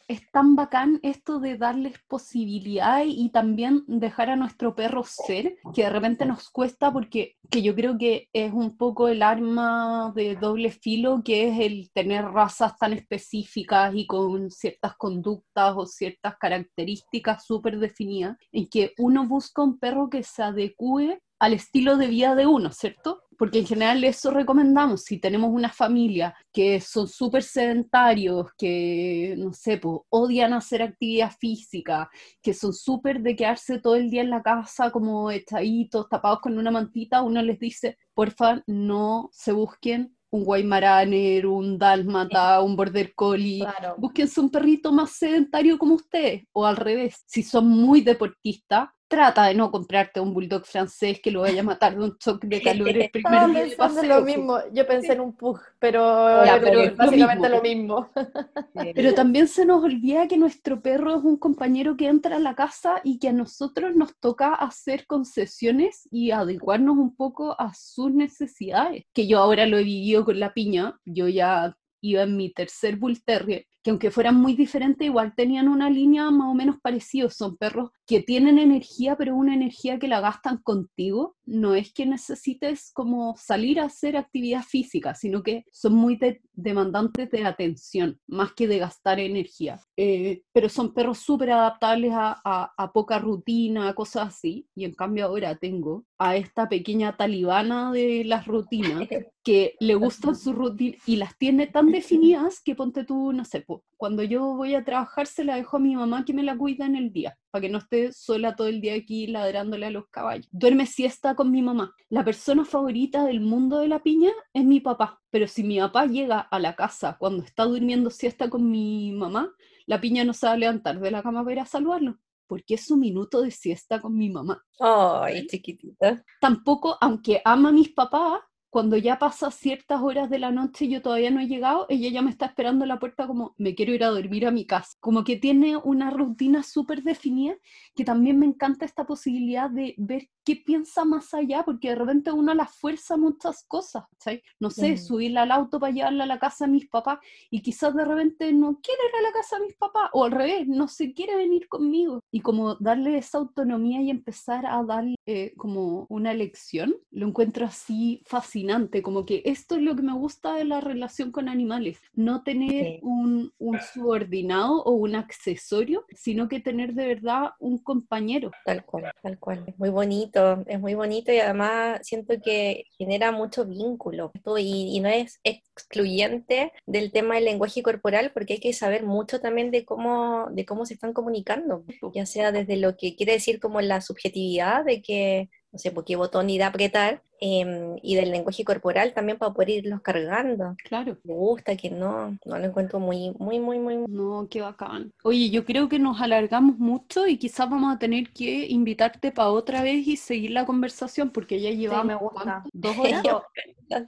es tan bacán esto de darles posibilidades y también dejar a nuestro perro ser, que de repente nos cuesta porque que yo creo que es un poco el arma de doble filo, que es el tener razas tan específicas y con ciertas conductas o ciertas características súper definidas, en que uno busca un perro que se adecue al estilo de vida de uno, ¿cierto? Porque en general eso recomendamos, si tenemos una familia que son súper sedentarios, que, no sé, pues, odian hacer actividad física, que son súper de quedarse todo el día en la casa como echaditos, tapados con una mantita, uno les dice, porfa, no se busquen un Weimaraner, un Dálmata, un Border Collie. Búsquense un perrito más sedentario como ustedes, o al revés. Si son muy deportistas, trata de no comprarte un bulldog francés que lo vaya a matar de un choque de calor el primer día de paseo. lo mismo, yo pensé en un pug, pero, pero básicamente lo mismo. <laughs> Pero también se nos olvida que nuestro perro es un compañero que entra a la casa y que a nosotros nos toca hacer concesiones y adecuarnos un poco a sus necesidades, que yo ahora lo he vivido con la piña, yo ya iba en mi tercer Bull Terrier, que aunque fueran muy diferentes, igual tenían una línea más o menos parecida. Son perros que tienen energía, pero una energía que la gastan contigo. No es que necesites como salir a hacer actividad física, sino que son muy demandantes de atención, más que de gastar energía. Eh, pero son perros súper adaptables a, a, poca rutina, cosas así. Y en cambio ahora tengo a esta pequeña talibana de las rutinas que le gustan su rutina y las tiene tan definidas que ponte tú, no sé, cuando yo voy a trabajar se la dejo a mi mamá que me la cuida en el día, para que no esté sola todo el día aquí ladrándole a los caballos. Duerme siesta con mi mamá. La persona favorita del mundo de la piña es mi papá, pero si mi papá llega a la casa cuando está durmiendo siesta con mi mamá, la piña no se va a levantar de la cama para ir a saludarlo porque es su minuto de siesta con mi mamá. Ay, chiquitita. Tampoco, aunque ama a mis papás, cuando ya pasa ciertas horas de la noche y yo todavía no he llegado, ella ya me está esperando en la puerta como me quiero ir a dormir a mi casa. Como que tiene una rutina súper definida, que también me encanta esta posibilidad de ver qué piensa más allá, porque de repente uno la fuerza muchas cosas, ¿sabes? No sé, subirla al auto para llevarla a la casa de mis papás y quizás de repente no quiere ir a la casa de mis papás, o al revés, no se quiere venir conmigo. Y como darle esa autonomía y empezar a darle eh, como una lección, lo encuentro así fácil fascinante, como que esto es lo que me gusta de la relación con animales, no tener Sí. un, un subordinado o un accesorio, sino que tener de verdad un compañero. Tal cual, tal cual. Es muy bonito, es muy bonito y además siento que genera mucho vínculo y, y no es excluyente del tema del lenguaje corporal porque hay que saber mucho también de cómo, de cómo se están comunicando, ya sea desde lo que quiere decir como la subjetividad de que, no sé, por qué botón ir a apretar em, y del lenguaje corporal también para poder irlos cargando. Claro. Me gusta, que no, no lo encuentro muy, muy, muy, muy, No, qué bacán. Oye, yo creo que nos alargamos mucho y quizás vamos a tener que invitarte para otra vez y seguir la conversación porque ya llevamos me gusta. ¿Dos <laughs> horas? Yo-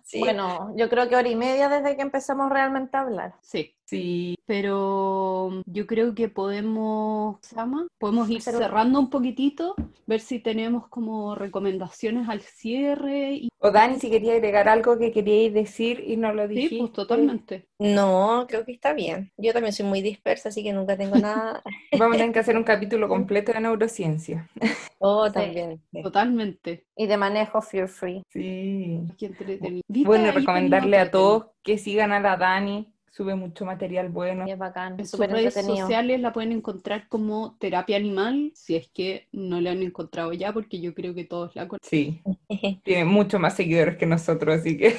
Sí. Bueno, yo creo que hora y media desde que empezamos realmente a hablar. Sí. Sí, Pero yo creo que podemos, ¿se llama? Podemos ir cerrando un poquitito, ver si tenemos como recomendaciones al cierre y o Dani, si quería agregar algo que queríais decir y no lo sí, dijiste. pues totalmente. No, creo que está bien. Yo también soy muy dispersa, así que nunca tengo <laughs> nada. Vamos a tener que hacer un capítulo completo de neurociencia. <laughs> Oh, Sí. también. sí. Totalmente. Y de manejo fear free. Sí. Bueno, recomendarle a todos que sigan a la Dani, sube mucho material bueno. Y es bacán, En sus redes entretenido. sociales la pueden encontrar como terapia animal, si es que no la han encontrado ya, porque yo creo que todos la conocen. Sí, <laughs> tiene mucho más seguidores que nosotros, así que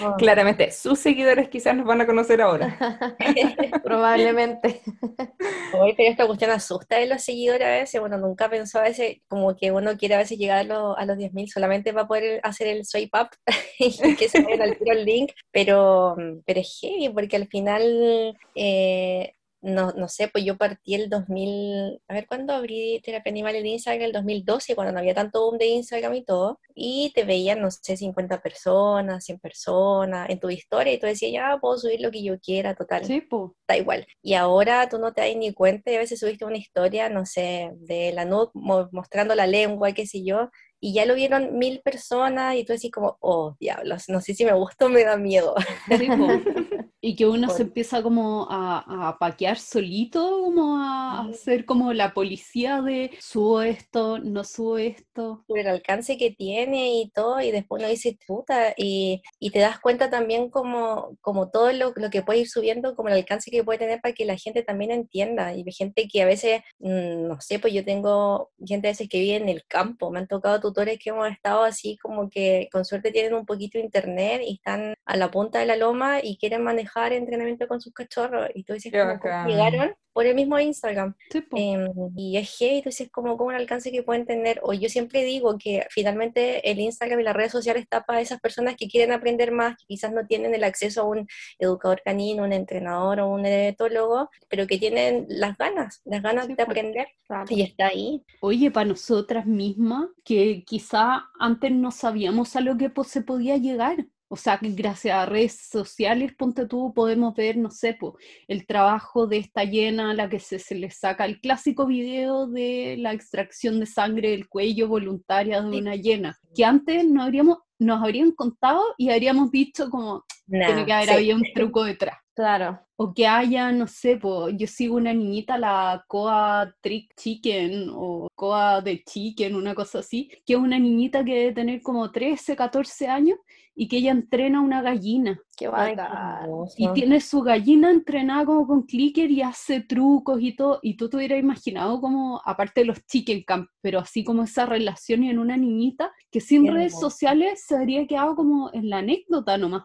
No. claramente sus seguidores quizás nos van a conocer ahora. <laughs> Probablemente. <laughs> Oye, pero esta cuestión asusta de los seguidores a veces. Bueno, nunca pensó a veces como que uno quiere a veces llegar a, los- a los 10.000 solamente para poder hacer el swipe up <laughs> y que se vayan al tiro el link. Pero, pero es heavy porque al final, eh, no, no sé, pues yo partí el 2000, a ver, ¿cuándo abrí Terapia Animal en Instagram? El 2012, cuando no había tanto boom de Instagram y todo. Y te veían, no sé, 50 personas, 100 personas en tu historia y tú decías, ya, puedo subir lo que yo quiera, total Sí, pues. da igual. Y ahora tú no te das ni cuenta y a veces subiste una historia, no sé, de la mo- mostrando la lengua, qué sé yo, y ya lo vieron mil personas y tú decís como, oh, diablos, no sé si me gusta o me da miedo. Sí. <laughs> Y que uno se empieza como a, a paquear solito, como a ser como la policía de subo esto, no subo esto. por el alcance que tiene y todo, y después uno dice, puta, y, y te das cuenta también como, como todo lo, lo que puede ir subiendo, como el alcance que puede tener para que la gente también entienda, y gente que a veces, mm, no sé, pues yo tengo gente a veces que vive en el campo, me han tocado tutores que hemos estado así como que con suerte tienen un poquito de internet y están a la punta de la loma y quieren manejar entrenamiento con sus cachorros, y tú dices, como, ¿cómo llegaron? Por el mismo Instagram. Sí. Em, y es heavy, entonces como, como un alcance que pueden tener, o yo siempre digo que finalmente el Instagram y las redes sociales está para esas personas que quieren aprender más, que quizás no tienen el acceso a un educador canino, un entrenador o un etólogo, pero que tienen las ganas, las ganas Sí, de aprender, Claro. y está ahí. Oye, para nosotras mismas, que quizá antes no sabíamos a lo que se podía llegar. O sea, que gracias a redes sociales, ponte tú, podemos ver, no sé, po, el trabajo de esta llena, la que se, se le saca el clásico video de la extracción de sangre del cuello voluntaria de Sí. una llena, que antes no habríamos, nos habrían contado y habríamos visto como tiene Nah, que haber sí. habido un truco detrás. Claro. O que haya, no sé, po, yo sigo una niñita, la Coa Trick Chicken o Coa de Chicken, una cosa así, que es una niñita que debe tener como 13, 14 años y que ella entrena una gallina. Qué bacán. Y tiene su gallina entrenada como con clicker y hace trucos y todo. Y tú te hubieras imaginado como, aparte de los chicken camp, pero así como esa relación en una niñita que sin Qué redes hermoso. sociales se habría quedado como en la anécdota nomás.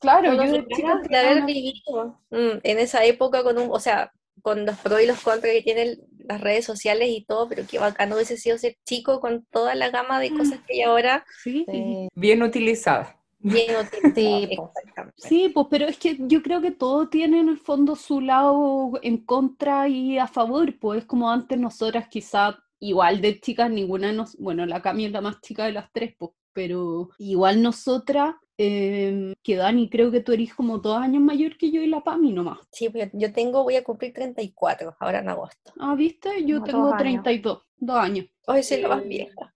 Claro, y yo de chica haber vivido mm, en esa época con un, o sea, con los pros y los contras que tienen las redes sociales y todo, pero qué bacano hubiese sido ser chico con toda la gama de cosas que hay ahora Sí, Sí. Bien utilizada. bien <laughs> utilizado. Sí, pues, pero es que yo creo que todo tiene en el fondo su lado en contra y a favor, pues es como antes nosotras quizá igual de chicas, ninguna nos, bueno, la Cami es la más chica de las tres, pues, pero igual nosotras, eh, que Dani, creo que tú eres como dos años mayor que yo y la Pami nomás. Sí, pues yo tengo, voy a cumplir 34 ahora en agosto. Ah, ¿viste? Yo Como tengo dos años. 32, dos años. Hoy soy la más vieja.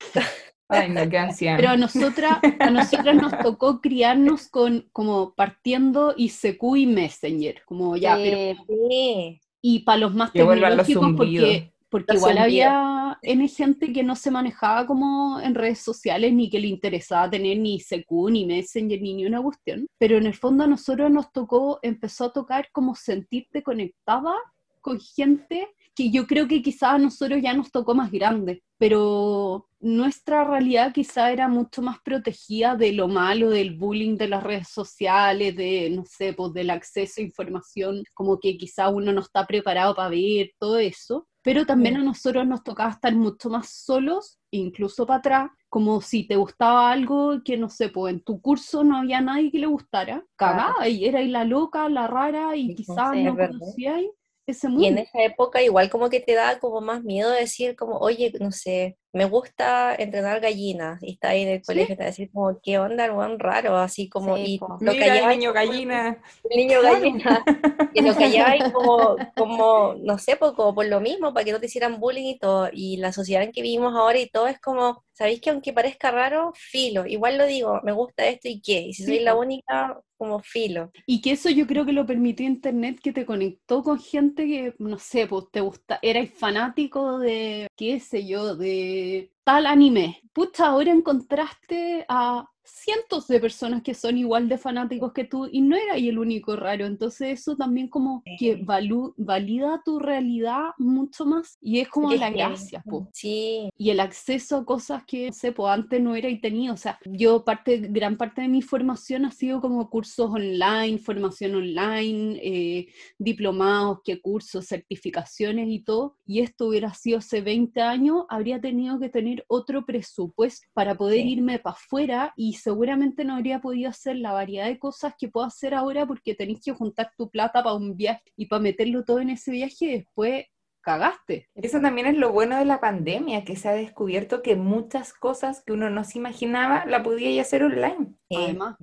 Ay, no, qué anciana. Pero a nosotras, a nosotras nos tocó criarnos con como partiendo ICQ y Messenger, como ya, pero Sí, y para los más vuelvan los tecnológicos, porque. Porque igual había gente que no se manejaba como en redes sociales ni que le interesaba tener ni ICQ, ni Messenger, ni ni una cuestión. Pero en el fondo a nosotros nos tocó, empezó a tocar como sentirte conectada con gente que yo creo que quizás a nosotros ya nos tocó más grande, pero nuestra realidad quizá era mucho más protegida de lo malo, del bullying de las redes sociales, de, no sé, pues del acceso a información, como que quizá uno no está preparado para ver todo eso, pero también a nosotros nos tocaba estar mucho más solos, incluso para atrás, como si te gustaba algo que, no sé, pues en tu curso no había nadie que le gustara, cagada, y era la loca, la rara, y Sí, quizás no verdad. conocíais ese Y mundo. en esa época igual como que te da como más miedo decir como, oye, no sé, me gusta entrenar gallinas. Y está ahí en el colegio, te va a decir como, ¿qué onda el buen raro? Así como, Sí, y po. lo Mira el callabas niño como- gallina. <laughs> el niño gallina. <laughs> Y lo callabas como, como, no sé, como por lo mismo, para que no te hicieran bullying y todo. Y la sociedad en que vivimos ahora y todo es como, ¿sabéis que aunque parezca raro, filo? Igual lo digo, me gusta esto y qué. Y si Sí, soy la única, como filo. Y que eso yo creo que lo permitió Internet, que te conectó con gente que, no sé, pues te gusta, erais fanático de, qué sé yo, de tal anime. Pucha, ahora encontraste a cientos de personas que son igual de fanáticos que tú y no eras el único raro. Entonces eso también como que Sí. valu- valida tu realidad mucho más y es como Qué la gracia, pues Sí, y el acceso a cosas que, no sé, pues antes no era y tenía. O sea, yo parte, gran parte de mi formación ha sido como cursos online, formación online, eh, diplomados, qué cursos, certificaciones y todo. Y esto hubiera sido hace 20 años, habría tenido que tener otro presupuesto para poder Sí. irme para afuera y seguramente no habría podido hacer la variedad de cosas que puedo hacer ahora porque tenés que juntar tu plata para un viaje y para meterlo todo en ese viaje y después cagaste. Eso también es lo bueno de la pandemia, que se ha descubierto que muchas cosas que uno no se imaginaba la podía hacer online. Además.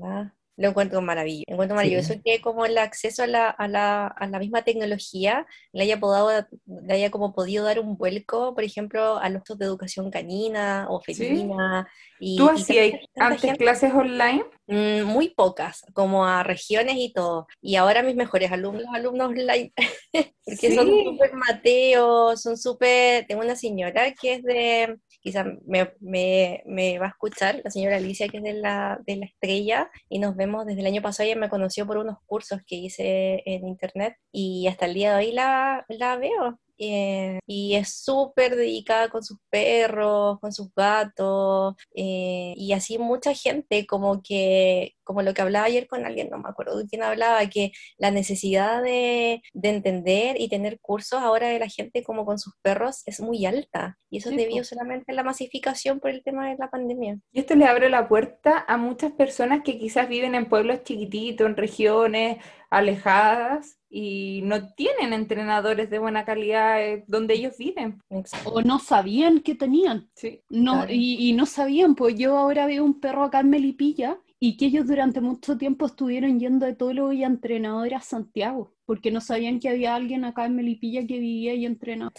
Lo encuentro maravilloso. Encuentro Sí. maravilloso que como el acceso a la, a la, a la misma tecnología le haya, podado, le haya como podido dar un vuelco, por ejemplo, a los de educación canina o Sí. felina. Y, ¿Tú hacías antes gente- clases online? Mm, muy pocas, como a regiones y todo. Y ahora mis mejores alumnos, alumnos online, <laughs> porque son Sí. súper mateos, son súper... Tengo una señora que es de, quizás me, me, me va a escuchar, la señora Alicia, que es de la, de la Estrella, y nos vemos desde el año pasado, ella me conoció por unos cursos que hice en internet, y hasta el día de hoy la, la veo. Eh, y es súper dedicada con sus perros, con sus gatos, eh, y así mucha gente, como que, como lo que hablaba ayer con alguien, no me acuerdo de quién hablaba, que la necesidad de, de entender y tener cursos ahora de la gente como con sus perros es muy alta, y eso Sí, es debido po. solamente a la masificación por el tema de la pandemia. Y esto le abre la puerta a muchas personas que quizás viven en pueblos chiquititos, en regiones alejadas y no tienen entrenadores de buena calidad eh, donde ellos viven. Exacto. O no sabían que tenían. Sí. No, Claro. y, y no sabían, pues yo ahora veo un perro acá en Melipilla y que ellos durante mucho tiempo estuvieron yendo de todo y a entrenadores a Santiago, porque no sabían que había alguien acá en Melipilla que vivía y entrenaba,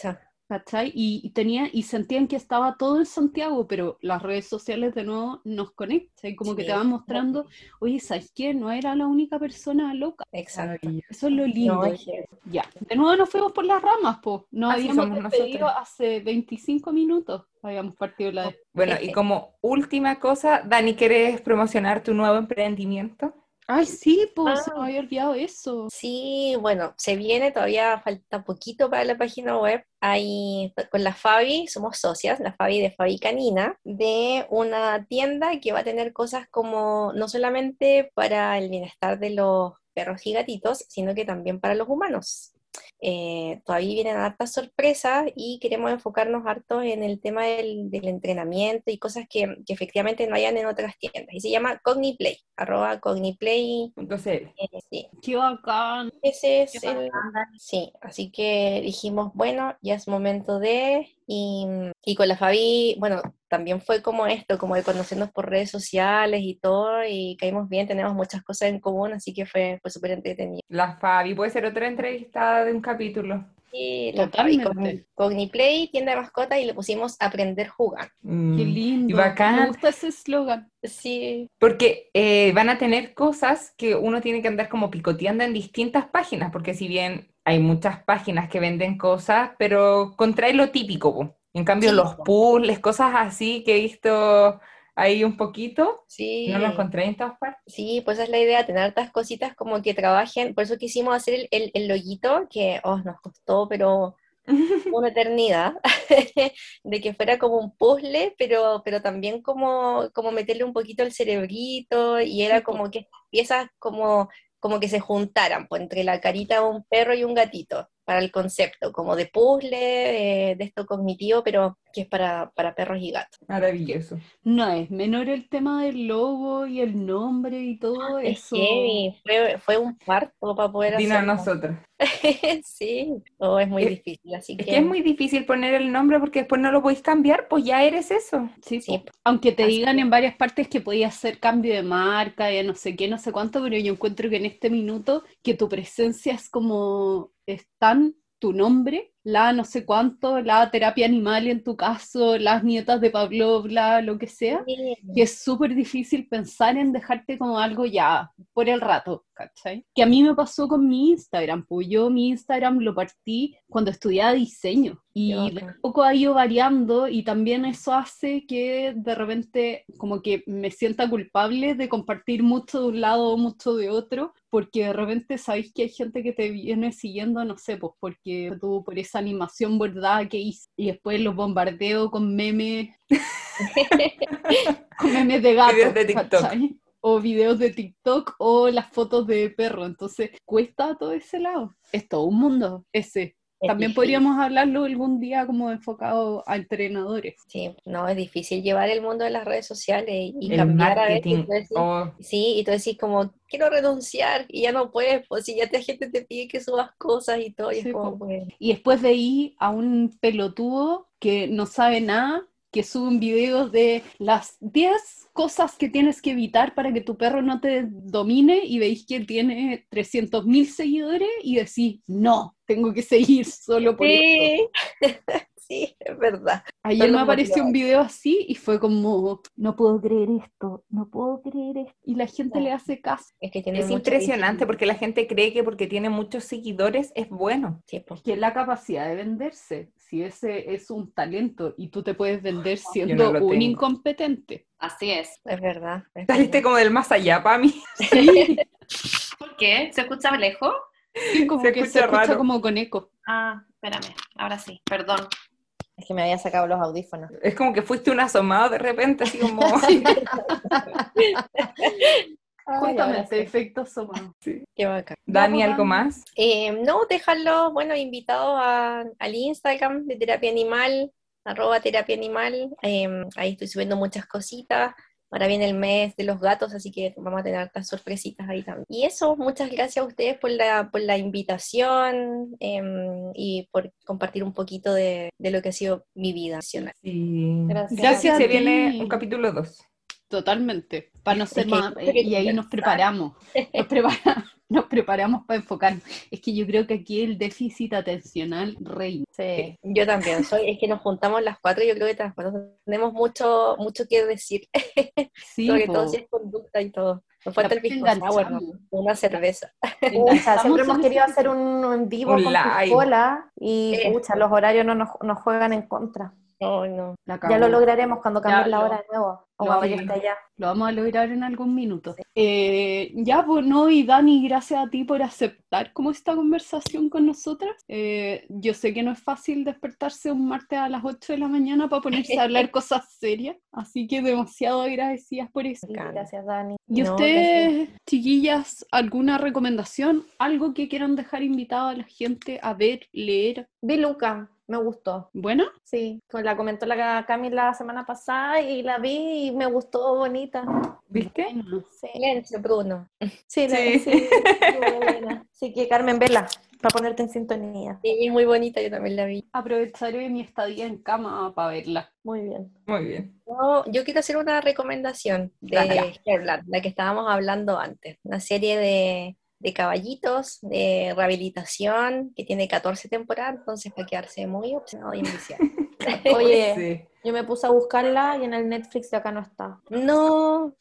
¿cachai? Y, y tenía, y sentían que estaba todo en Santiago, pero las redes sociales de nuevo nos conectan, y como que te van mostrando, oye, ¿sabes qué? No era la única persona loca. Exacto. Eso es lo lindo. No, es Ya, de nuevo nos fuimos por las ramas. Nos Así habíamos despedido hace 25 minutos. Habíamos partido la Bueno, y como última cosa, Dani, ¿quieres promocionar tu nuevo emprendimiento? Ay, sí, pues Ah. me había olvidado eso. Sí, bueno, se viene, todavía falta poquito para la página web. Hay, con la Fabi, somos socias, la Fabi de Fabi Canina, de una tienda que va a tener cosas como no solamente para el bienestar de los perros y gatitos, sino que también para los humanos. Eh, todavía vienen hartas sorpresas y queremos enfocarnos harto en el tema del, del entrenamiento y cosas que, que efectivamente no hayan en otras tiendas. Y se llama Cogniplay, arroba Cogniplay. CL. eh, sí. Qué bacán. Ese es el... Sí, así que dijimos, bueno, ya es momento de... Y, y con la Fabi, bueno, también fue como esto, como de conocernos por redes sociales y todo, y caímos bien, tenemos muchas cosas en común, así que fue, fue súper entretenido. La Fabi puede ser otra entrevistada de un capítulo. Y la Fabi con Totalmente. Cogniplay, tienda de mascota, y le pusimos aprender jugando. Mm, Qué lindo. Y bacán. Me gusta ese eslogan. Sí, Porque eh, van a tener cosas que uno tiene que andar como picoteando en distintas páginas, porque si bien hay muchas páginas que venden cosas, pero contrae lo típico. po. En cambio, Sí, los puzzles, cosas así que he visto ahí un poquito, Sí. no los encontré en todas partes. Sí, pues esa es la idea, tener hartas cositas como que trabajen. Por eso quisimos hacer el, el, el loguito, que oh, nos costó, pero <laughs> una eternidad, <laughs> de que fuera como un puzzle, pero, pero también como, como meterle un poquito el cerebrito, y era como que piezas como, como que se juntaran, pues, entre la carita de un perro y un gatito, para el concepto, como de puzzle, de, de esto cognitivo, pero que es para, para perros y gatos. Maravilloso. No es menor el tema del logo y el nombre y todo Es eso. heavy, fue, fue un parto para poder Dino a hacerlo. nosotros. <laughs> Sí, oh, es muy Es- difícil, así Es que que es muy difícil poner el nombre porque después no lo podéis cambiar, pues ya eres eso. Sí, Sí, po. Aunque te así digan es. en varias partes que podías hacer cambio de marca, de no sé qué, no sé cuánto, pero yo encuentro que en este minuto que tu presencia es como es tan tu nombre, la no sé cuánto, la terapia animal en tu caso, las nietas de Pablo, bla, lo que sea, Sí, que es súper difícil pensar en dejarte como algo ya por el rato, ¿cachai? Que a mí me pasó con mi Instagram, pues yo mi Instagram lo partí cuando estudiaba diseño y de poco ha ido variando y también eso hace que de repente como que me sienta culpable de compartir mucho de un lado o mucho de otro, porque de repente sabéis que hay gente que te viene siguiendo, no sé, pues porque tú por esa animación bordada que hice y después los bombardeo con memes <laughs> con memes de gato, Videos de TikTok. ¿cachai? O videos de TikTok o las fotos de perro. Entonces, cuesta todo ese lado. Es todo un mundo ese. También difícil. podríamos hablarlo algún día como enfocado a entrenadores. Sí, no, es difícil llevar el mundo de las redes sociales y, y El cambiar a veces. marketing. y decís- oh, Sí, y tú decís como, quiero renunciar y ya no puedes, pues si ya la gente te pide que subas cosas y todo, y Sí, es como, pues, Y después de ahí a un pelotudo que no sabe nada, que sube un video de las 10 cosas que tienes que evitar para que tu perro no te domine y veis que tiene 300.000 seguidores y decís, no, tengo que seguir solo por sí, <laughs> sí, es verdad. Ayer me apareció un video así y fue como, no puedo creer esto, no puedo creer esto. Y la gente le hace caso. Es que tiene es mucha impresionante porque la gente cree que porque tiene muchos seguidores es bueno. Sí, pues. Que la capacidad de venderse, si ese es un talento y tú te puedes vender siendo no un tengo. incompetente. Así es. Es verdad. es Saliste verdad. como del más allá para mí. Sí, <laughs> ¿Por qué? ¿Se escucha lejos? como Se que se escucha escucha raro. como con eco. Ah, espérame. Ahora sí. Perdón. Es que me había sacado los audífonos. Es como que fuiste un asomado de repente, así como... Justamente, efecto somado. Qué bacán. Dani, Ya, ¿algo pues, más? Eh, no, dejarlos, bueno, invitados a- al Instagram de Terapia Animal, arroba Terapia Animal. Eh, ahí estoy subiendo muchas cositas. Ahora viene el mes de los gatos, así que vamos a tener hartas sorpresitas ahí también. Y eso, muchas gracias a ustedes por la, por la invitación em, y por compartir un poquito de, de lo que ha sido mi vida nacional. Sí. Gracias. Gracias se viene un capítulo 2. Totalmente, para no ser más, que y ahí nos preparamos, nos preparamos, <laughs> nos preparamos para enfocarnos. Es que yo creo que aquí el déficit atencional reina. Sí. Yo también soy, es que nos juntamos las cuatro, yo creo que cuatro tenemos mucho, mucho que decir, <laughs> Sí, sobre po. todo si es conducta y todo. Nos falta el pisco sour, ¿no? enganchamos. una cerveza. Pucha, siempre hemos querido hacer un en vivo Un con cola y Eh. pucha, los horarios no nos, nos juegan en contra. No, Ya lo lograremos cuando cambie Ya la lo- hora de nuevo. O lo cuando ya esté allá. Lo vamos a lograr en algún minuto. Eh, ya, pues no, y Dani, gracias a ti por aceptar como esta conversación con nosotras. Eh, yo sé que no es fácil despertarse un martes a las 8 de la mañana para ponerse a hablar <laughs> cosas serias, así que demasiado agradecidas por eso. Sí, gracias, Dani. ¿Y No, ustedes, chiquillas, alguna recomendación? ¿Algo que quieran dejar invitado a la gente a ver, leer? Vi Luca, me gustó. ¿Bueno? Sí, pues la comentó la Cami la semana pasada y la vi y me gustó bonita. ¿Viste? Sí, Silencio, Bruno. sí, la- Sí. sí. Así que Carmen Vela, para ponerte en sintonía. Sí, muy bonita, yo también la vi. Aprovecharé mi estadía en cama para verla. Muy bien. Muy bien. Yo quiero hacer una recomendación de. Herland, la que estábamos hablando antes. Una serie de, de caballitos, de rehabilitación, que tiene 14 temporadas, entonces para quedarse muy obsesionado y iniciar. <laughs> <laughs> Oye, Sí. yo me puse a buscarla y en el Netflix de acá no está. No,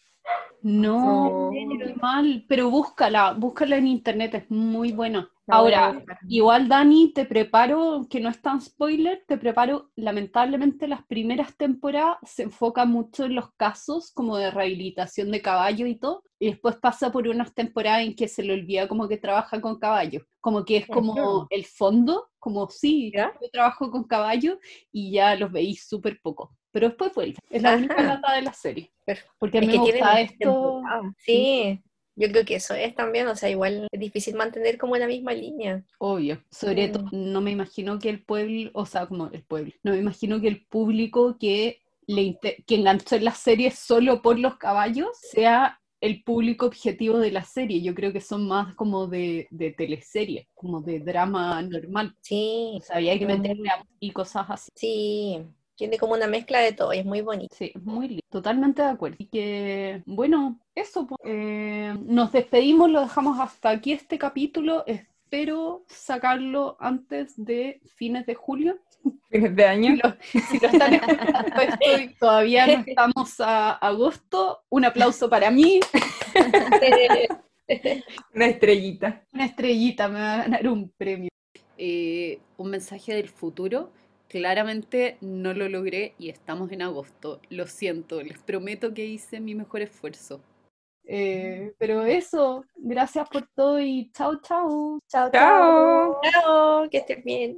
No, No. qué mal, pero búscala, búscala en internet, es muy buena. Ahora, igual Dani, te preparo, que no es tan spoiler, te preparo, lamentablemente las primeras temporadas se enfoca mucho en los casos como de rehabilitación de caballo y todo, y después pasa por unas temporadas en que se le olvida como que trabaja con caballos, como que es como el fondo, como sí, ¿Ya? yo trabajo con caballos y ya los veis súper poco, pero después vuelve, es la única lata de la serie, porque a Es mí que me gusta esto, temporadas. Sí, yo creo que eso es también, o sea, igual es difícil mantener como la misma línea. Obvio, sobre Mm. todo, no me imagino que el pueblo, o sea, como el pueblo, no me imagino que el público que, le que enganchó en la serie solo por los caballos sea el público objetivo de la serie. Yo creo que son más como de, de teleserie, como de drama normal. Sí, O sea, había que Como meterle a- y cosas así. sí, tiene como una mezcla de todo y es muy bonito. Sí, es muy lindo. Totalmente de acuerdo. Y que, bueno, eso. pues. Eh, nos despedimos, lo dejamos hasta aquí este capítulo. Espero sacarlo antes de fines de julio. Fines de año. Si lo, si lo están escuchando <laughs> esto y todavía no estamos a agosto, un aplauso para mí. <laughs> Una estrellita. Una estrellita, me va a ganar un premio. Eh, un mensaje del futuro. Claramente no lo logré y estamos en agosto. Lo siento, les prometo que hice mi mejor esfuerzo. Eh, pero eso, gracias por todo y chao, chao. Chao, chao. Chao. Que estés bien.